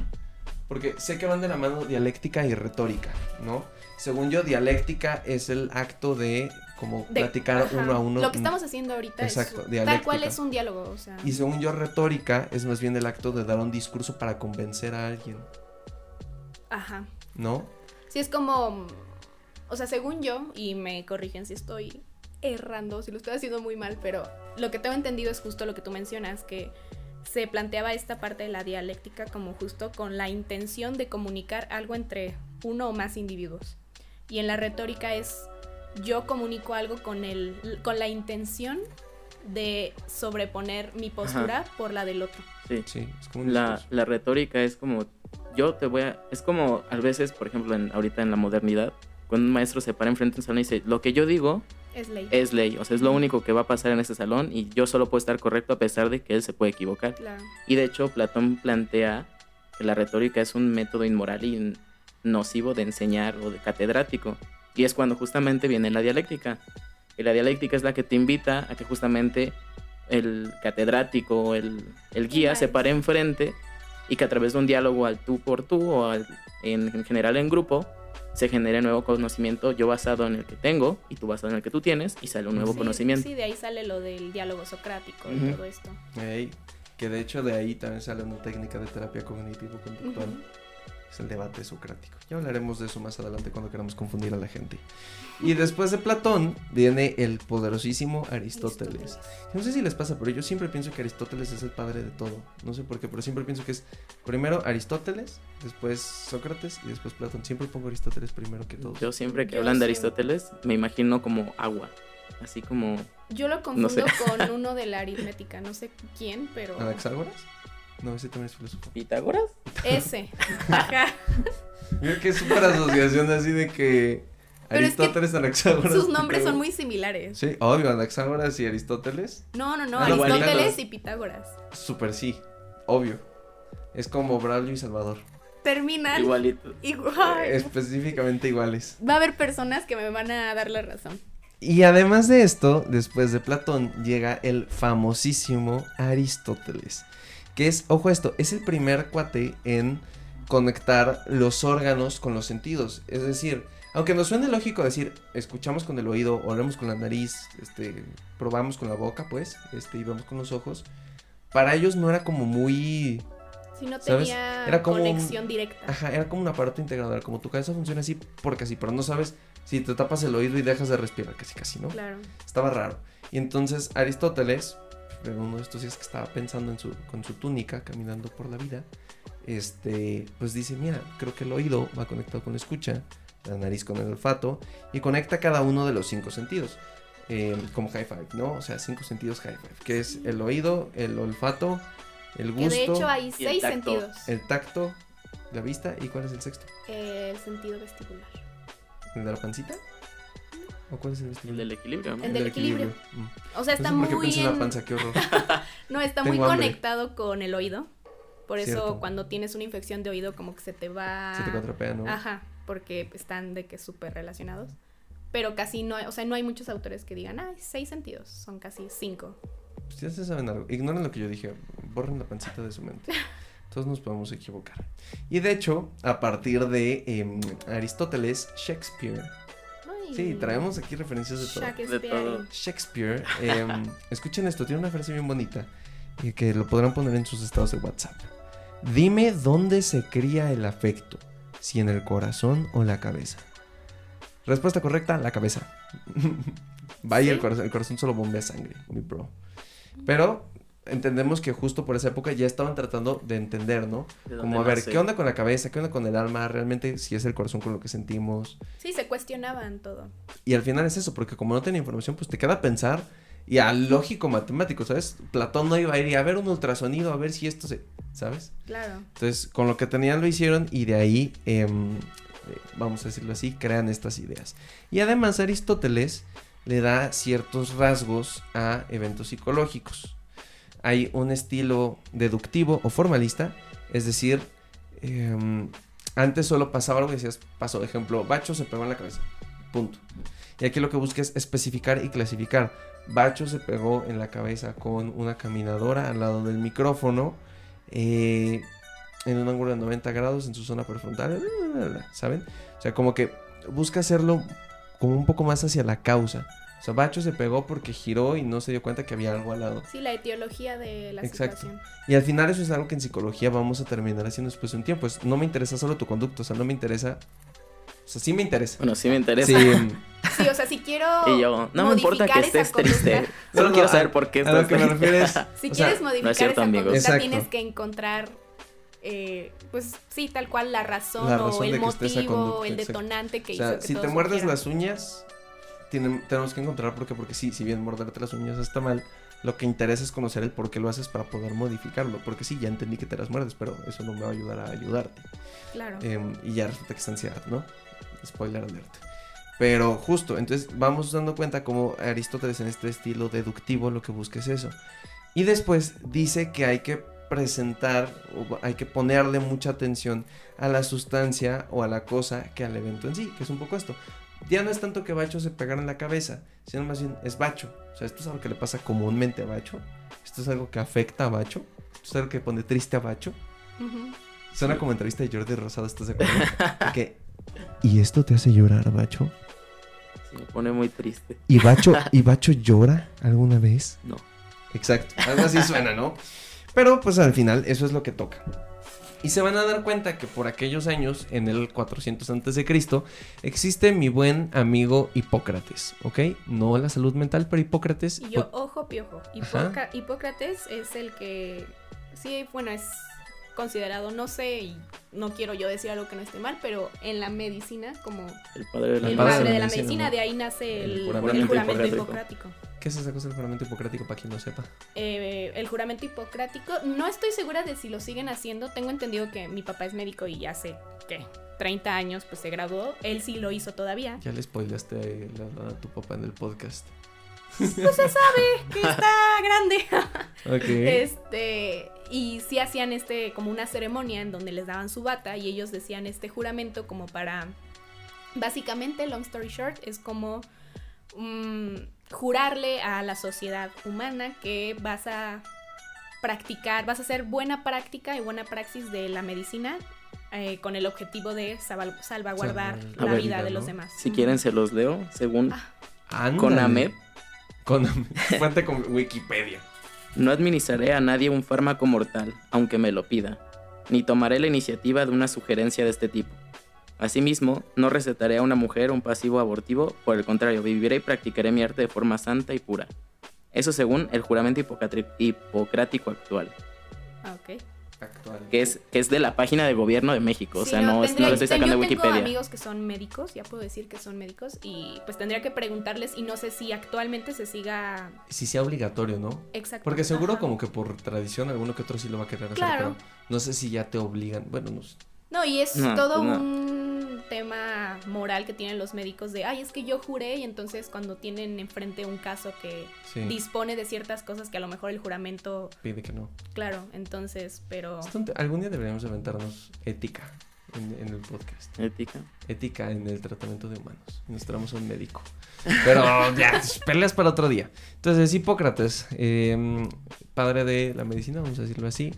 Porque sé que van de la mano dialéctica y retórica, ¿no? Según yo, dialéctica es el acto de como De- platicar ajá. uno a uno. Lo que estamos haciendo ahorita Exacto, es dialéctica. tal cual es un diálogo, o sea. Y según yo, retórica es más bien el acto de dar un discurso para convencer a alguien, Ajá. ¿no? Sí, es como. O sea, según yo, y me corrigen si estoy errando, si lo estoy haciendo muy mal, pero lo que tengo entendido es justo lo que tú mencionas, que se planteaba esta parte de la dialéctica como justo con la intención de comunicar algo entre uno o más individuos. Y en la retórica es yo comunico algo con el con la intención de sobreponer mi postura por la del otro. Sí. Sí, es como un La, la retórica es como, yo te voy a... Es como a veces, por ejemplo, en, ahorita en la modernidad, cuando un maestro se para enfrente de un salón y dice, lo que yo digo Es ley. es ley. O sea, es lo único que va a pasar en ese salón y yo solo puedo estar correcto a pesar de que él se puede equivocar. Claro. Y de hecho, Platón plantea que la retórica es un método inmoral y nocivo de enseñar o de catedrático. Y es cuando justamente viene la dialéctica. Y la dialéctica es la que te invita a que justamente el catedrático o el, el guía se pare enfrente y que a través de un diálogo al tú por tú o al- en, en general en grupo se genere nuevo conocimiento yo basado en el que tengo y tú basado en el que tú tienes y sale un nuevo Sí, conocimiento. Sí, de ahí sale lo del diálogo socrático y Ujú. todo esto. Ey, que de hecho de ahí también sale una técnica de terapia cognitivo-conductual. Ujú. Es el debate socrático. Ya hablaremos de eso más adelante cuando queramos confundir a la gente. Y después de Platón viene el poderosísimo Aristóteles. No sé si les pasa, pero yo siempre pienso que Aristóteles es el padre de todo. No sé por qué, pero siempre pienso que es primero Aristóteles, después Sócrates y después Platón. Siempre pongo Aristóteles primero que todo. Yo siempre que Yo hablan de. Aristóteles me imagino como agua, así como Yo lo confundo sé. con uno de la aritmética, no sé quién, pero ¿Anaxágoras? No, ese también es filósofo. Pitágoras. ese. Ajá. Mira que súper asociación así de que Pero es que Aristóteles, Anaxágoras. Sus nombres son muy similares. Sí, obvio, Anaxágoras y Aristóteles. No, no, no, Ah, Aristóteles igualitos. y Pitágoras. Súper sí, obvio. Es como Braulio y Salvador. Terminan Igualito. igual. Específicamente iguales. Va a haber personas que me van a dar la razón. Y además de esto, después de Platón, llega el famosísimo Aristóteles. Que es, ojo esto, es el primer cuate en conectar los órganos con los sentidos. Es decir, aunque nos suene lógico decir, escuchamos con el oído, olemos con la nariz, este, probamos con la boca, pues, este, y vemos con los ojos. Para ellos no era como muy Si no ¿Sabes? tenía Era como conexión directa. Ajá, era como un aparato integrador, como tu cabeza funciona así porque así, pero no sabes si te tapas el oído y dejas de respirar, casi casi, ¿no? Claro. Estaba raro. Y entonces Aristóteles, en uno de estos días que estaba pensando en su, con su túnica, caminando por la vida, este, pues dice, mira, creo que el oído va conectado con la escucha, la nariz con el olfato, y conecta cada uno de los cinco sentidos. eh, como high five, ¿no? O sea, cinco sentidos high five, que es el oído, el olfato, el Que gusto, de hecho hay el seis tacto. sentidos. el tacto, la vista, ¿y cuál es el sexto? El sentido vestibular. ¿El de la pancita? ¿O cuál es el El vestibular? del equilibrio. ¿no? El del equilibrio. Mm. O sea, No está sé por qué muy pensé en la panza, qué horror. No, está muy hambre. conectado con el oído. Por eso Cierto. cuando tienes una infección de oído como que se te va... Se te cuatrapea, ¿no? Ajá, porque están de que súper relacionados. Pero casi no hay, o sea, no hay muchos autores que digan, ah, seis sentidos, son casi cinco. Pues ya se saben algo. Ignoren lo que yo dije. Borren la pancita de su mente. Todos nos podemos equivocar. Y de hecho, a partir de em, Aristóteles, Shakespeare. Sí, traemos aquí referencias de todo. Shakespeare. De todo. Shakespeare, em, escuchen esto, tiene una frase bien bonita y que lo podrán poner en sus estados de WhatsApp. Dime dónde se cría el afecto, si en el corazón o la cabeza. Respuesta correcta, la cabeza. Vaya, el ¿Sí? corazón, el corazón solo bombea sangre, mi bro. Pero entendemos que justo por esa época ya estaban tratando de entender, ¿no? ¿De Como a ver, nace? ¿qué onda con la cabeza? ¿Qué onda con el alma? Realmente si es el corazón con lo que sentimos. Sí, se cuestionaban todo. Y al final es eso, porque como no tenía información, pues te queda pensar y a lógico matemático, ¿sabes? Platón no iba a ir y a ver un ultrasonido, a ver si esto se... ¿Sabes? Claro. Entonces, con lo que tenían lo hicieron y de ahí, em, eh, vamos a decirlo así, crean estas ideas. Y además Aristóteles le da ciertos rasgos a eventos psicológicos. Hay un estilo deductivo o formalista, es decir, em, antes solo pasaba algo y decías, pasó, ejemplo, Bacho se pegó en la cabeza, punto. Y aquí lo que busca es especificar y clasificar. Bacho se pegó en la cabeza con una caminadora al lado del micrófono, eh, en un ángulo de 90 grados en su zona prefrontal, ¿saben? O sea, como que busca hacerlo como un poco más hacia la causa. O sea, Bacho se pegó porque giró y no se dio cuenta que había algo al lado. Sí, la etiología de la Exacto. situación. Y al final eso es algo que en psicología vamos a terminar haciendo después de un tiempo. Es, no me interesa solo tu conducto, o sea, no me interesa... O sea, sí me interesa. Bueno, sí me interesa. Sí, Sí, o sea, si quiero Y yo, no me importa que modificar esa estés triste. conducta- No, Solo no, quiero saber por qué a lo estás que me triste. refiero es... Si o sea, quieres modificar es cierto, esa amigos. conducta, Exacto. tienes que encontrar, eh, pues sí, tal cual la razón, La razón o el motivo, conducta, el exacto. detonante que O hizo sea, que si te todo muerdes las uñas, tienen- tenemos que encontrar por qué, porque sí, si bien morderte las uñas está mal, lo que interesa es conocer el por qué lo haces para poder modificarlo. Porque sí, ya entendí que te las muerdes, pero eso no me va a ayudar a ayudarte. Claro. Em, y ya resulta que es ansiedad, ¿no? Spoiler alert. Pero justo, entonces vamos dando cuenta como Aristóteles en este estilo deductivo lo que busca es eso. Y después dice que hay que presentar, o hay que ponerle mucha atención a la sustancia o a la cosa que al evento en sí, que es un poco esto. Ya no es tanto que Bacho se pegara en la cabeza, sino más bien es Bacho. O sea, esto es algo que le pasa comúnmente a Bacho. Esto es algo que afecta a Bacho. Esto es algo que pone triste a Bacho. Ujú. Suena como entrevista de Jordi Rosado, ¿estás de acuerdo? Que, ¿Y esto te hace llorar, Bacho? Sí, me pone muy triste. ¿Y Bacho, ¿Y Bacho llora alguna vez? No. Exacto, algo así suena, ¿no? Pero pues al final eso es lo que toca. Y se van a dar cuenta que por aquellos años, en el 400 antes de Cristo, existe mi buen amigo Hipócrates, ¿ok? No la salud mental, pero Hipócrates. Y yo, ojo, piojo. Hipoca- Hipócrates es el que, sí, bueno, es considerado, no sé, y no quiero yo decir algo que no esté mal, pero en la medicina, como El padre de la el padre de la medicina, medicina, ¿no? de ahí nace El el, el juramento juramento, hipocrático. hipocrático. ¿Qué es esa cosa del juramento hipocrático para quien no sepa? Eh, el juramento hipocrático, no estoy segura de si lo siguen haciendo, tengo entendido que mi papá es médico y hace, ¿qué? 30 años pues se graduó, él sí lo hizo todavía. Ya le spoilaste la- a tu papá en el podcast. Pues se sabe que está grande. Ok. Este, y sí hacían este, como una ceremonia en donde les daban su bata y ellos decían este juramento como para, básicamente, long story short, es como mm, jurarle a la sociedad humana que vas a practicar, vas a hacer buena práctica y buena praxis de la medicina eh, con el objetivo de salva- salvaguardar la la vida, vida de ¿no? los demás. Si quieren se los leo, según Ah. Conamed. Fuente con Wikipedia. No administraré a nadie un fármaco mortal, aunque me lo pida, ni tomaré la iniciativa de una sugerencia de este tipo. Asimismo, no recetaré a una mujer un pasivo abortivo, por el contrario, viviré y practicaré mi arte de forma santa y pura. Eso según el juramento hipocrático actual, Ah, ok. Actual. que es, que es de la página de gobierno de México, o Sí, sea, no, no tendría- lo estoy sacando de yo Wikipedia. Tengo amigos que son médicos, ya puedo decir que son médicos, y pues tendría que preguntarles y no sé si actualmente se siga Si sea obligatorio, ¿no? exacto. Porque seguro Ajá. como que por tradición alguno que otro sí lo va a querer hacer, Claro. pero no sé si ya te obligan. Bueno, no sé. No, y es No, todo no. un tema moral que tienen los médicos de, ay, es que yo juré y entonces cuando tienen enfrente un caso que Sí, dispone de ciertas cosas que a lo mejor el juramento, pide que no. claro, entonces, pero... Algún día deberíamos aventarnos ética en, en el podcast. Ética. Ética en el tratamiento de humanos. Nos traemos a un médico. Pero ya, peleas para otro día. Entonces, Hipócrates, eh, padre de la medicina, vamos a decirlo así,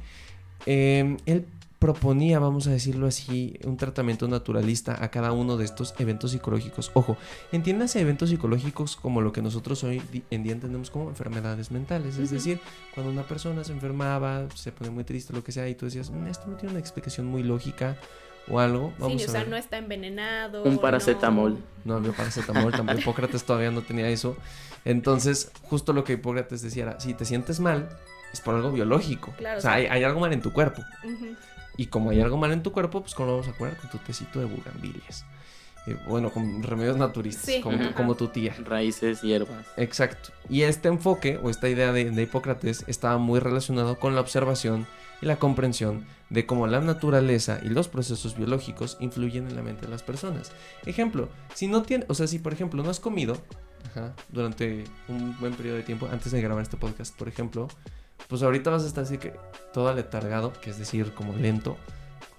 eh, él proponía, vamos a decirlo así, un tratamiento naturalista a cada uno de estos eventos psicológicos. Ojo, entiéndase eventos psicológicos como lo que nosotros hoy en día entendemos como enfermedades mentales. Es decir, cuando una persona se enfermaba, se pone muy triste, lo que sea, y tú decías, "Mm, esto no tiene una explicación muy lógica o algo. Vamos sí, o a sea, ver. no está envenenado. Un paracetamol. no- No había paracetamol, tampoco Hipócrates todavía no tenía eso. Entonces, justo lo que Hipócrates decía era, si te sientes mal, es por algo biológico. Claro, o sea, hay, hay algo mal en tu cuerpo. Y como hay algo mal en tu cuerpo, pues ¿cómo lo vamos a curar? Con tu tecito de bugambilias. Eh, bueno, con remedios naturistas, Sí, como, tu tía. Raíces, hierbas. Exacto. Y este enfoque o esta idea de, de Hipócrates estaba muy relacionado con la observación y la comprensión de cómo la naturaleza y los procesos biológicos influyen en la mente de las personas. Ejemplo, si no tienes, o sea, si por ejemplo no has comido ajá, durante un buen periodo de tiempo antes de grabar este podcast, por ejemplo, pues ahorita vas a estar así que todo aletargado, que es decir, como lento,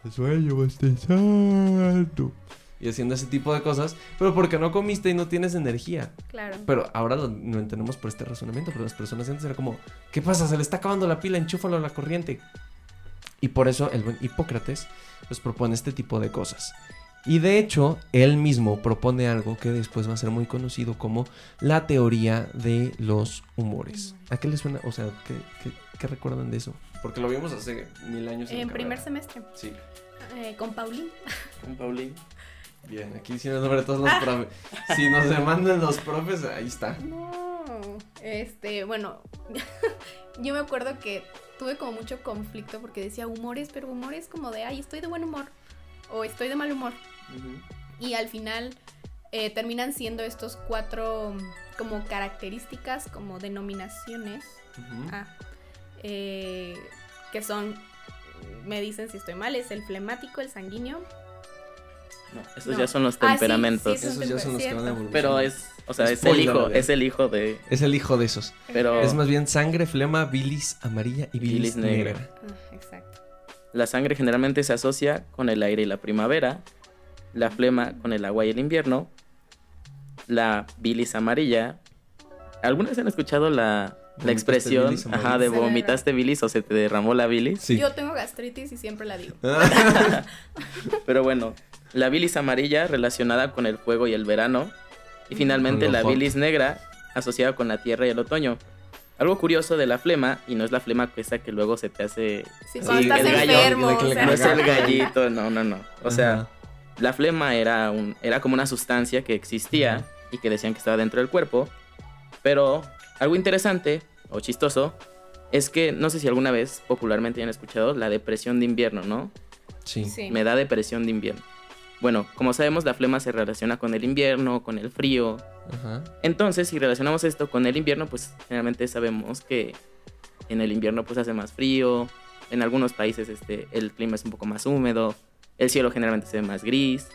con sueño bostezando y haciendo ese tipo de cosas, pero porque no comiste y no tienes energía. Claro. Pero ahora lo, lo entendemos por este razonamiento, pero las personas antes era como, ¿qué pasa? Se le está acabando la pila, enchúfalo a la corriente. Y por eso el buen Hipócrates pues propone este tipo de cosas. Y de hecho, él mismo propone algo que después va a ser muy conocido como la teoría de los humores. ¿A qué les suena? O sea, ¿qué, qué- qué recuerdan de eso? Porque lo vimos hace mil años. en la primer carrera. semestre, Sí. eh, con Paulín. Con Paulín. Bien, aquí hicieron el nombre de todos los profes. Si nos demandan los profes, ahí está. No, este, bueno, yo me acuerdo que tuve como mucho conflicto porque decía humores, pero humores como de, ay, estoy de buen humor o estoy de mal humor. Y al final eh, terminan siendo estos cuatro como características, como denominaciones, ah, eh, que son, me dicen si estoy mal, es el flemático, el sanguíneo, No, esos No. ya son los Ah, sí, temperamentos. sí, Esos ya son los que van a evolucionar. Pero es, o sea, es el hijo, es el hijo de. Es el hijo de esos. Pero Es más bien sangre, flema, bilis amarilla y bilis, Bilis negra. negra. Ah, exacto. La sangre generalmente se asocia con el aire y la primavera, la flema con el agua y el invierno, la bilis amarilla. ¿Alguna vez han escuchado la, la ¿Vomitaste expresión bilis ajá, de vomitaste bilis o se te derramó la bilis? Sí. Yo tengo gastritis y siempre la digo. Pero bueno, la bilis amarilla relacionada con el fuego y el verano. Y finalmente la hot. bilis negra asociada con la tierra y el otoño. Algo curioso de la flema, y no es la flema esa que luego se te hace... Sí, estás el gallo, enfermo. de que o sea, No es el gallito, no, no, no. O sea, Ajá. la flema era, un, era como una sustancia que existía y que decían que estaba dentro del cuerpo. Pero algo interesante o chistoso es que no sé si alguna vez popularmente hayan escuchado la depresión de invierno, ¿no? Sí. Sí. Me da depresión de invierno. Bueno, como sabemos, la flema se relaciona con el invierno, con el frío. Ajá. Entonces, si relacionamos esto con el invierno, pues generalmente sabemos que en el invierno pues hace más frío. En algunos países este, el clima es un poco más húmedo. El cielo generalmente se ve más gris.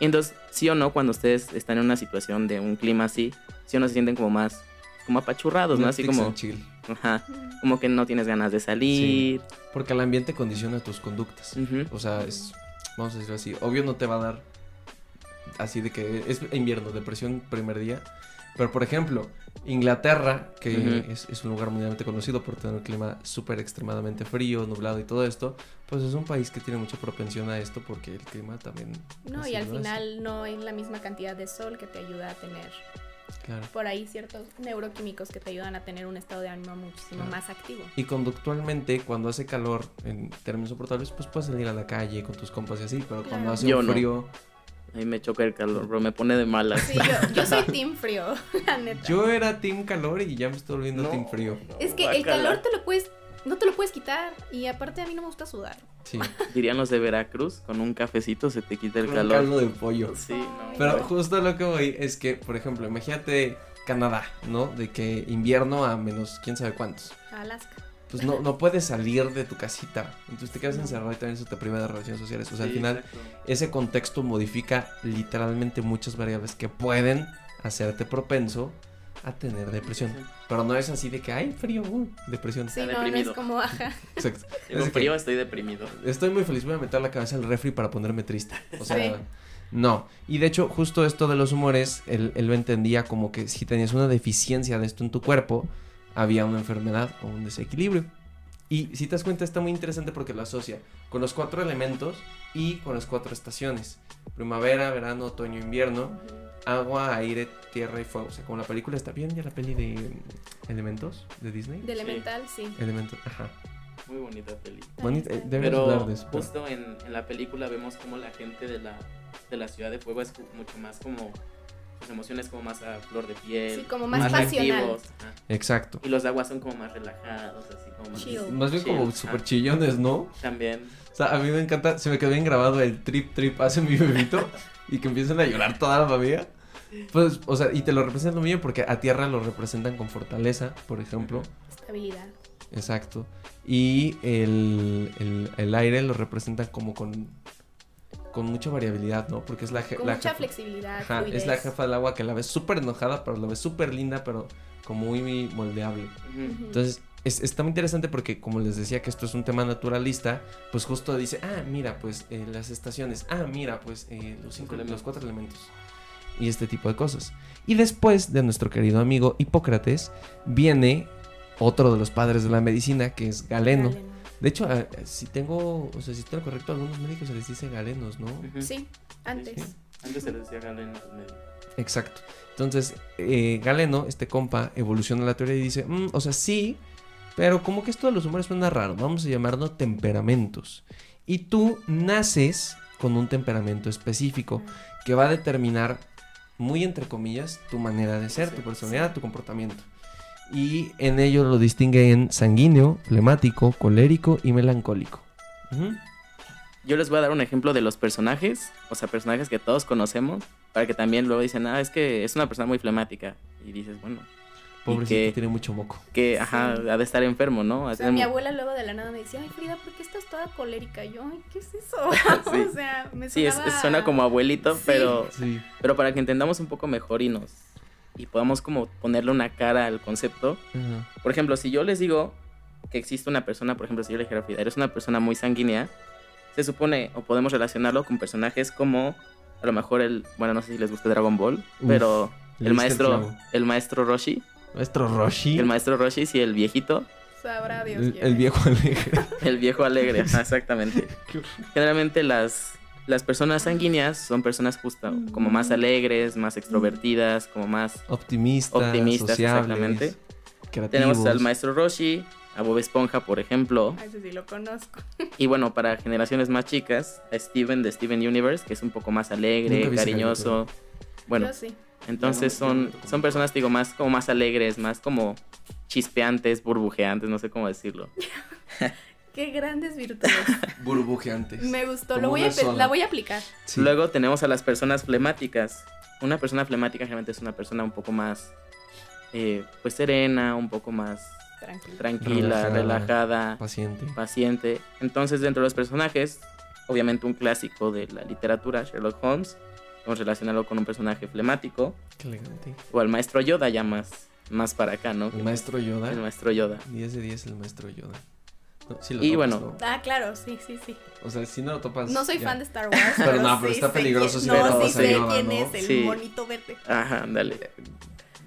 Y entonces, sí o no, cuando ustedes están en una situación de un clima así, sí o no se sienten como más, como apachurrados, ¿no? Así como, chill. ajá, como que no tienes ganas de salir. Porque el ambiente condiciona tus conductas. Ujú. O sea, es, vamos a decirlo así, obvio no te va a dar así de que es invierno, depresión primer día. Pero por ejemplo, Inglaterra, que Ujú. es, es un lugar mundialmente conocido por tener un clima súper extremadamente frío, nublado y todo esto, pues es un país que tiene mucha propensión a esto porque el clima también... No, y al final no hay la misma cantidad de sol que te ayuda a tener Claro. por ahí ciertos neuroquímicos que te ayudan a tener un estado de ánimo muchísimo Claro. más activo. Y conductualmente, cuando hace calor en términos soportables, pues puedes salir a la calle con tus compas y así, pero cuando hace Yo un no. frío... A mí me choca el calor, bro, me pone de malas. Sí, yo, yo soy team frío, la neta. Yo era team calor y ya me estoy volviendo No. team frío. es que el calor te lo puedes, no te lo puedes quitar y aparte a mí no me gusta sudar. Sí. Dirían los de Veracruz, con un cafecito se te quita el Con un calor. caldo de pollo. Sí, no. Pero justo lo que voy es que, por ejemplo, imagínate Canadá, ¿no? De que invierno a menos quién sabe cuántos. Alaska. Pues no, no puedes salir de tu casita. Entonces te quedas encerrado y también eso te priva de relaciones sociales. O sea, al final exacto. ese contexto modifica literalmente muchas variables que pueden hacerte propenso a tener depresión. Sí. Pero no es así de que hay frío, uh, depresión. Sí, Está no, no es como, ajá. Exacto. Tengo frío, estoy deprimido. Estoy muy feliz, voy a meter la cabeza al refri para ponerme triste. O sea, Sí. no. Y de hecho, justo esto de los humores, él, él lo entendía como que si tenías una deficiencia de esto en tu cuerpo, había una enfermedad o un desequilibrio. Y si te das cuenta, está muy interesante porque lo asocia con los cuatro elementos y con las cuatro estaciones. Primavera, verano, otoño, invierno, agua, aire, tierra y fuego. O sea, como la película está bien, ya la peli de mm, Elementos de Disney. De elemental, sí. Elementos, ajá. Muy bonita peli. Bonita, eh, Pero hablar de eso. pero- justo en, en la película vemos como la gente de la, de la ciudad de fuego es mucho más como sus emociones como más a flor de piel. Sí, como más pasional. ajá. Exacto. Y los de agua son como más relajados, así como más Chill. Más bien como súper ajá. chillones, ¿no? También. O sea, a mí me encanta, se me quedó bien grabado el trip trip hace mi bebito y que empiezan a llorar toda la familia. Pues, o sea, y te lo representan muy bien porque a tierra lo representan con fortaleza, por ejemplo. Estabilidad. Exacto. Y el, el, el aire lo representan como con, con mucha variabilidad, ¿no? Porque es la, Con la mucha jefa- flexibilidad. Ajá, es la jefa del agua que la ves súper enojada, pero la ves súper linda, pero como muy moldeable. Entonces, es- está muy interesante porque, como les decía que esto es un tema naturalista, pues justo dice, ah, mira, pues eh, las estaciones, ah, mira, pues eh, los, cinco, elementos. los cuatro elementos. Y este tipo de cosas. Y después de nuestro querido amigo Hipócrates, viene otro de los padres de la medicina, que es Galeno. Galeno. De hecho, si tengo, o sea, si estoy correcto, a algunos médicos se les dice galenos, ¿no? Sí, antes. Sí. Antes se les decía Galen en los medios. Exacto. Entonces, eh, Galeno, este compa, evoluciona la teoría y dice, "Mm, o sea, sí, pero como que esto de los humores suena raro, vamos a llamarlo temperamentos. Y tú naces con un temperamento específico que va a determinar, muy entre comillas, tu manera de ser, tu personalidad, tu comportamiento. Y en ello lo distingue en sanguíneo, flemático, colérico y melancólico. Yo les voy a dar un ejemplo de los personajes, o sea, personajes que todos conocemos, para que también luego dicen, ah, es que es una persona muy flemática. Y dices, bueno, Pobrecito, que, tiene mucho moco. que ajá, Sí. ha de estar enfermo, ¿no? O sea, mi abuela luego de la nada me decía, ay Frida, ¿por qué estás toda colérica? Y yo, ay, ¿qué es eso? Sí. o sea, me Sí, es- sonaba... es- suena como abuelito, Sí. pero, Sí. pero para que entendamos un poco mejor y nos y podamos como ponerle una cara al concepto. Por ejemplo, si yo les digo que existe una persona, por ejemplo, si yo le dijera a Frida, eres una persona muy sanguínea, se supone o podemos relacionarlo con personajes como a lo mejor el, bueno, no sé si les gusta Dragon Ball, Uf, pero el maestro, el maestro Roshi, Maestro Roshi. el maestro Roshi, sí, el viejito, Sabrá Dios El, el viejo alegre. el viejo alegre, ajá, exactamente. Generalmente las, las personas sanguíneas son personas justo como más alegres, más extrovertidas, como más... Optimistas, Optimistas, sociables, exactamente. creativos. Tenemos al maestro Roshi, a Bob Esponja, por ejemplo, Ah, ese sí lo conozco. y bueno, para generaciones más chicas, a Steven de Steven Universe, que es un poco más alegre, cariñoso. Bueno, Yo sí. Entonces son, son personas, digo, más como más alegres, más como chispeantes, burbujeantes, no sé cómo decirlo. Qué grandes virtudes. Burbujeantes. Me gustó, lo voy a, la voy a aplicar. Sí. Luego tenemos a las personas flemáticas. Una persona flemática generalmente es una persona un poco más, eh, pues serena, un poco más tranquila, Relajada. relajada, Paciente. paciente. Entonces, dentro de los personajes, obviamente un clásico de la literatura, Sherlock Holmes, vamos a relacionarlo con un personaje flemático, Qué elegante. o al maestro Yoda ya más, más para acá, ¿no? El maestro Yoda. El maestro Yoda. 10 de 10 el maestro Yoda. No, sí lo Y topas, bueno. ¿no? Ah, claro, sí, sí, sí. O sea, si no lo topas. No soy ya. fan de Star Wars. Pero no, pero sí está peligroso si no No, topas sí sé Yoda, quién ¿no? es el Sí. monito verde. Ajá, ándale.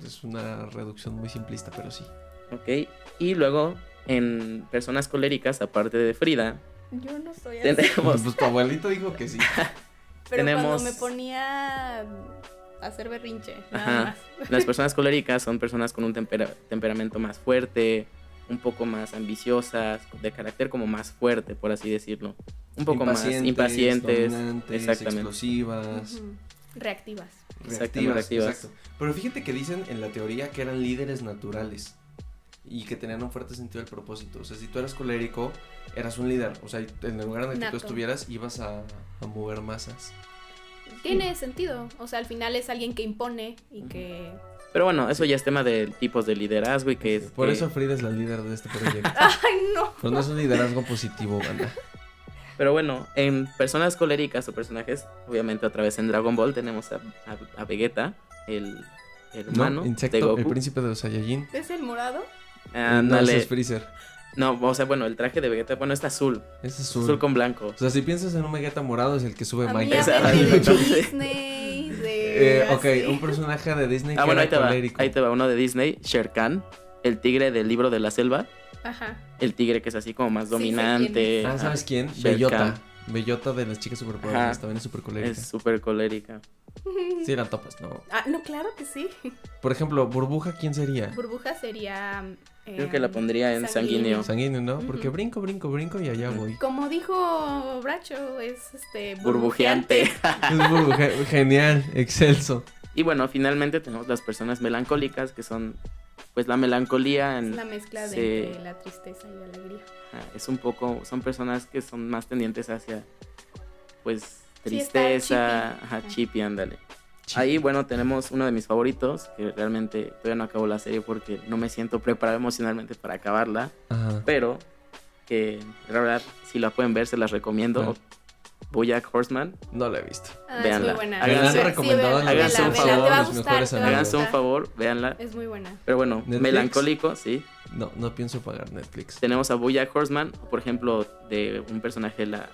Es una reducción muy simplista, pero sí. Ok. Y luego, en personas coléricas, aparte de Frida, Yo no soy así. tenemos Pues tu abuelito dijo que sí. Pero tenemos- cuando me ponía a hacer berrinche, nada Ajá. más. Las personas coléricas son personas con un tempera- temperamento más fuerte, un poco más ambiciosas, de carácter como más fuerte, por así decirlo. Un poco más impacientes. exactamente. explosivas. Reactivas. Exactamente, reactivas. Exacto. Pero fíjate que dicen en la teoría que eran líderes naturales y que tenían un fuerte sentido del propósito. O sea, si tú eras colérico, eras un líder. O sea, en el lugar en el que tú estuvieras, ibas a, a mover masas. Tiene sentido. O sea, al final es alguien que impone y que. Pero bueno, eso ya es tema de tipos de liderazgo y que es... Por que- eso Frida es la líder de este proyecto. ¡Ay, no! Pero no es un liderazgo positivo, banda. Pero bueno, en personas coléricas o personajes, obviamente otra vez en Dragon Ball tenemos a, a- a Vegeta, el hermano ¿No? de Insecto, el Goku. príncipe de los Saiyajin. ¿Es el morado? No, Ándale. ese es Freezer. No, o sea, bueno, el traje de Vegeta, bueno, está azul. Es Azul, azul. con blanco. O sea, si piensas en un Vegeta morado, es el que sube de Disney, de... Eh, ok, un personaje de Disney Ah, que bueno, ahí te va. Ahí te va uno de Disney, Shere Khan, el tigre del libro de la selva. Ajá. El tigre que es así como más quién dominante. es. Ah, ¿sabes quién? Shere Bellota. Bellota de las chicas superpoderosas. También es super colérica. Es súper colérica. Sí, la topas, ¿no? Ah, no, claro que sí. Por ejemplo, Burbuja, ¿quién sería? Burbuja sería... Creo que la pondría en sanguíneo. Sanguíneo, ¿no? Porque brinco, brinco, brinco y allá voy. Como dijo Bracho, es este... Burbujeante. Es burbuja- Genial, excelso. y bueno, finalmente tenemos las personas melancólicas, que son pues la melancolía Es en, la mezcla de Sí. entre la tristeza y la alegría. ah, es un poco, son personas que son más tendientes hacia pues Sí, tristeza, chippy. ajá, Ajá. chippy, ándale. Ahí, bueno, tenemos uno de mis favoritos, que realmente todavía no acabo la serie porque no me siento preparado emocionalmente para acabarla, Ajá. pero que la verdad, si la pueden ver, se las recomiendo. ¿Cuál? Bojack Horseman. No la he visto. Ah, Véanla. es muy buena. Sí, háganse un favor, a gustar. Háganse un favor, véanla. Es muy buena. Pero bueno, ¿Netflix? melancólico, sí. No, no pienso pagar Netflix. Tenemos a Bojack Horseman, por ejemplo, de un personaje de la,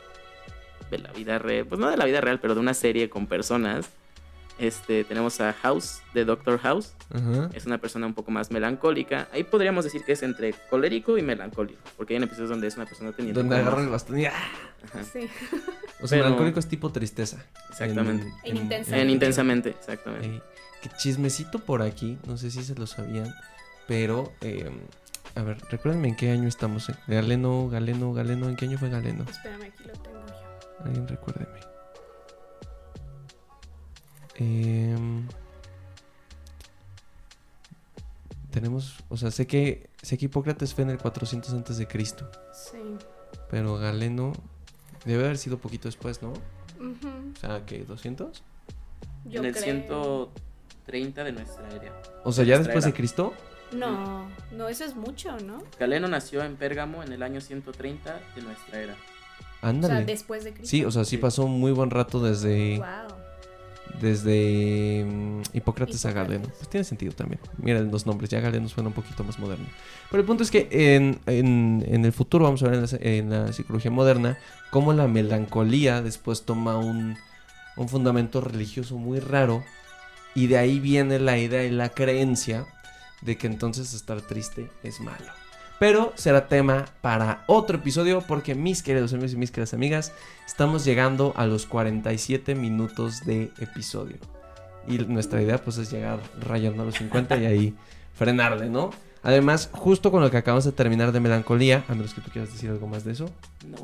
de la vida real, pues no de la vida real, pero de una serie con personas. Este, tenemos a House, de Doctor House. Ajá. Es una persona un poco más melancólica. Ahí podríamos decir que es entre colérico y melancólico, porque hay en episodios donde es una persona teniendo Donde como agarra más- el bastón y ¡ah! Sí. O sea, Pero- melancólico es tipo tristeza. exactamente. En intensamente. En intensamente, exactamente. Eh, que chismecito por aquí, no sé si se lo sabían, pero eh, a ver, recuérdenme en qué año estamos. eh? Galeno, Galeno, Galeno, ¿en qué año fue Galeno? Espérame, aquí lo tengo yo. Alguien recuérdeme. Em, tenemos, o sea, sé que sé que Hipócrates fue en el 400 antes de Cristo, Sí. pero Galeno debe haber sido poquito después, ¿no? O sea, ¿qué? ¿200? Yo en el creo. 130 de nuestra era. O sea, ya después de. Cristo. No, no, eso es mucho, ¿no? Galeno nació en Pérgamo en el año 130 de nuestra era. O sea, Ándale. después de Cristo. Sí, o sea, sí Sí. pasó un muy buen rato desde, Wow. Desde mm, Hipócrates a. Galeno. Pues tiene sentido también. Miren los nombres, ya Galeno suena un poquito más moderno. Pero el punto es que en, en- en el futuro vamos a ver en la, en la psicología moderna cómo la melancolía después toma un, un fundamento religioso muy raro y de ahí viene la idea y la creencia de que entonces estar triste es malo. Pero será tema para otro episodio porque mis queridos amigos y mis queridas amigas, estamos llegando a los 47 minutos de episodio. Y nuestra idea pues es llegar rayando a los 50 y ahí frenarle, ¿no? Además, justo con lo que acabamos de terminar de melancolía, a menos que tú quieras decir algo más de eso,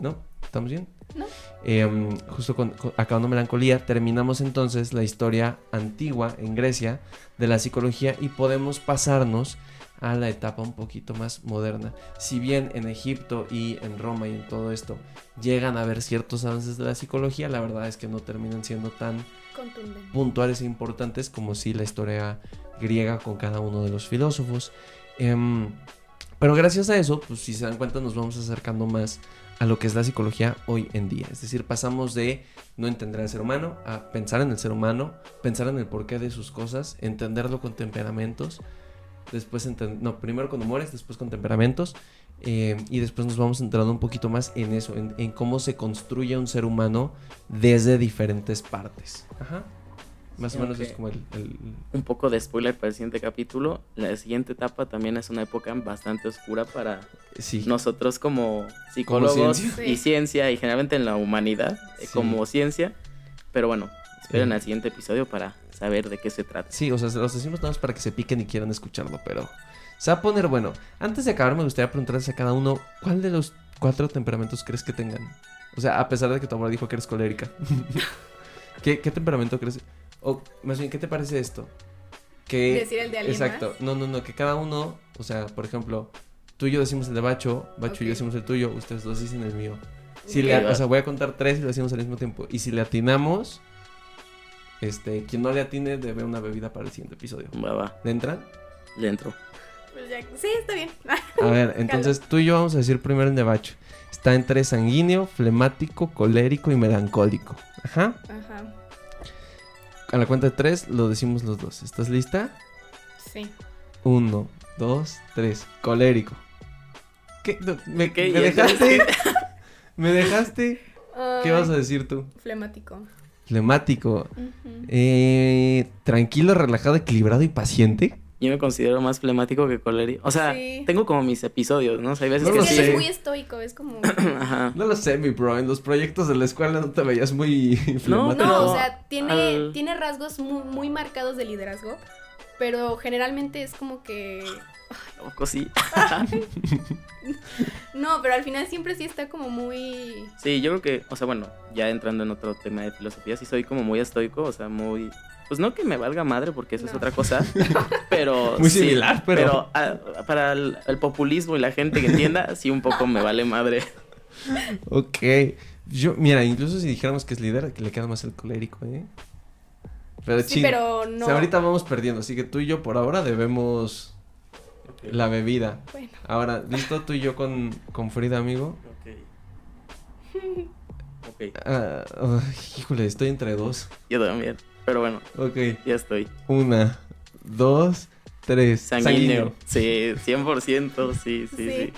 ¿no? ¿Estamos bien? No. Em, justo con, con- acabando melancolía, terminamos entonces la historia antigua en Grecia de la psicología y podemos pasarnos a la etapa un poquito más moderna. Si bien en Egipto y en Roma y en todo esto llegan a haber ciertos avances de la psicología, la verdad es que no terminan siendo tan puntuales e importantes como si la historia griega con cada uno de los filósofos. Em, pero gracias a eso, pues si se dan cuenta, nos vamos acercando más a lo que es la psicología hoy en día. Es decir, pasamos de no entender al ser humano a pensar en el ser humano, pensar en el porqué de sus cosas, entenderlo con temperamentos, después no, primero con humores, después con temperamentos, eh, y después nos vamos entrando un poquito más en eso, en, en cómo se construye un ser humano desde diferentes partes. Ajá. Más Sí, o menos es como el... el- Un poco de spoiler para el siguiente capítulo. La siguiente etapa también es una época bastante oscura para sí. nosotros como psicólogos ciencia. y Sí. ciencia y generalmente en la humanidad eh, Sí. como ciencia. Pero bueno, esperen Sí. al siguiente episodio para saber de qué se trata. Sí, o sea, se los decimos nada más para que se piquen y quieran escucharlo, pero se va a poner bueno. Antes de acabar, me gustaría preguntarles a cada uno, ¿cuál de los cuatro temperamentos crees que tengan? O sea, a pesar de que tu abuela dijo que eres colérica. ¿Qué, qué temperamento crees? O más bien, ¿qué te parece esto? Que... Decir el de alguien Exacto. más. No, no, no, que cada uno, o sea, por ejemplo, tú y yo decimos el de Bacho, Bacho y yo decimos el tuyo, ustedes dos dicen el mío. Si Ok. le, o sea, voy a contar tres y lo decimos al mismo tiempo. Y si le atinamos, este, quien no le atine debe una bebida para el siguiente episodio. Va, va, ¿Le entran? le entro. Pues ya- Sí, está bien. A ver, entonces tú y yo vamos a decir primero el de Bacho. Está entre sanguíneo, flemático, colérico y melancólico. Ajá. Ajá. A la cuenta de tres lo decimos los dos. ¿Estás lista? Sí. Uno, dos, tres. Colérico. ¿Qué? No, ¿Me, ¿Qué? me ¿Y entonces dejaste? ¿Me dejaste? ¿Qué vas a decir tú? Flemático. Flemático. Ujú. Eh, tranquilo, relajado, equilibrado y paciente. Yo me considero más flemático que colérico. O sea, Sí. tengo como mis episodios, ¿no? O sea, hay veces No que lo Es que sé. eres muy estoico, es como... Ajá. No lo sé, mi bro. En los proyectos de la escuela no te veías muy flemático. No, Pero o sea, tiene, al- tiene rasgos muy, muy marcados de liderazgo, pero generalmente es como que... Poco sí. No, pero al final siempre sí está como muy... Sí, yo creo que, o sea, bueno, ya entrando en otro tema de filosofía, sí soy como muy estoico, o sea, muy... Pues no que me valga madre, porque eso es otra cosa, pero... Muy sí, similar, pero- ah, para el, el populismo y la gente que entienda, sí un poco me vale madre. Ok. Yo, mira, incluso si dijéramos que es líder, que le queda más el colérico, ¿eh? Pero Sí, pero no... o sea, ahorita vamos perdiendo, así que tú y yo por ahora debemos la bebida. Bueno, Ahora, ¿listo tú y yo con, con Frida, amigo? Ok. Ok, ay, híjole, estoy entre dos. yo también. Pero bueno, Ok, ya estoy. una, dos, tres. Sanguíneo. Sí, 100%, sí, sí, sí. Sí.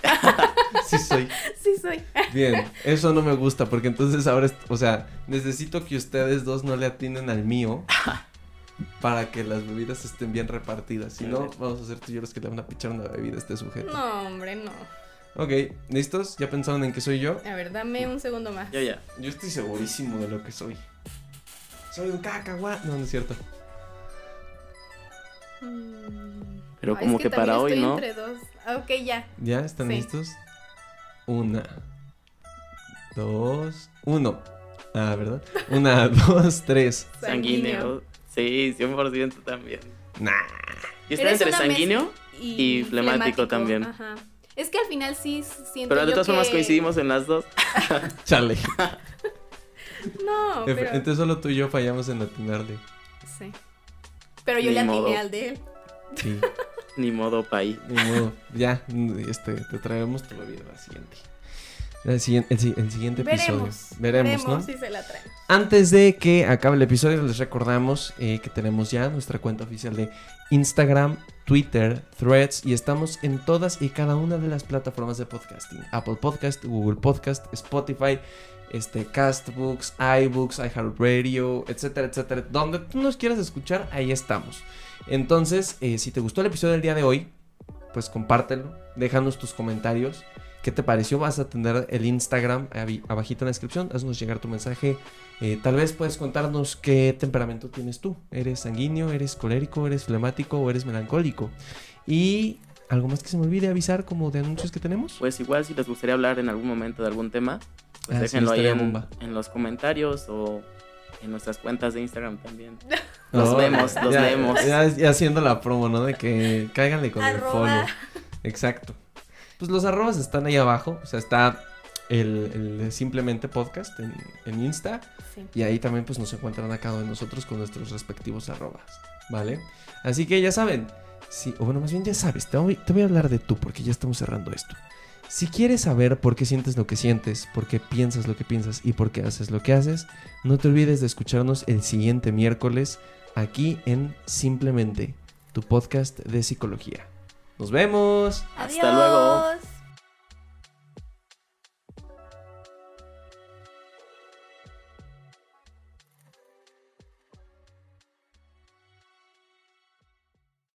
Sí soy. sí soy. Bien, eso no me gusta porque entonces ahora, o sea, necesito que ustedes dos no le atinen al mío para que las bebidas estén bien repartidas. Si no, vamos a ser tú y yo los que le van a pichar una bebida a este sujeto. No, hombre, no. Ok, ¿listos? ¿Ya pensaron en que soy yo? A ver, dame un segundo más. Ya, ya. Yo estoy segurísimo de lo que soy. Soy un cacahuat. No, no es cierto. Mm. Pero Ay, como es que para hoy, estoy ¿no? entre dos. Ah, ok, ya. ¿Ya están Sí. listos? Una, dos, uno. Ah, ¿verdad? Una, dos, tres. Sanguíneo. Sí, 100% también. Nah. Y está Eres entre sanguíneo, y flemático también. Ajá. Es que al final sí siento pero de todas formas que- coincidimos en las dos. Chale. No, pero... Entonces solo tú y yo fallamos en atinarle. Sí. Pero yo Ni le atiné modo. al de él. Sí. Ni modo país. Ni modo. Ya, este, te traemos tu bebida la siguiente. El, siguiente, el, el siguiente episodio. Veremos. Veremos, ¿no? si se la traen. Antes de que acabe el episodio, les recordamos eh, que tenemos ya nuestra cuenta oficial de Instagram, Twitter, Threads y estamos en todas y cada una de las plataformas de podcasting. Apple Podcast, Google Podcast, Spotify, este, Castbooks, iBooks, iHeartRadio, etcétera, etcétera. Donde tú nos quieras escuchar, ahí estamos. Entonces, eh, si te gustó el episodio del día de hoy, pues compártelo, déjanos tus comentarios. ¿Qué te pareció? Vas a tener el Instagram abajito en la descripción. Haznos llegar tu mensaje. Eh, tal vez puedes contarnos qué temperamento tienes tú. ¿Eres sanguíneo? ¿Eres colérico? ¿Eres flemático? ¿O eres melancólico? Y algo más que se me olvide avisar como de anuncios que tenemos. Pues igual si les gustaría hablar en algún momento de algún tema, pues Ah, sí, déjenlo ahí en, los comentarios o en nuestras cuentas de Instagram también. Los vemos, los ya, leemos. Ya, ya haciendo la promo, ¿no? De que cáiganle con el follow. Exacto. Pues los arrobas están ahí abajo. O sea, está el, simplemente podcast en, en Insta. Sí. Y ahí también pues nos encuentran a cada uno de nosotros con nuestros respectivos arrobas. ¿Vale? Así que ya saben. Sí, o bueno, más bien ya sabes. Te voy, te voy a hablar de tú porque ya estamos cerrando esto. Si quieres saber por qué sientes lo que sientes, por qué piensas lo que piensas y por qué haces lo que haces, no te olvides de escucharnos el siguiente miércoles aquí en Simplemente, tu podcast de psicología. Nos vemos. Hasta luego. Adiós.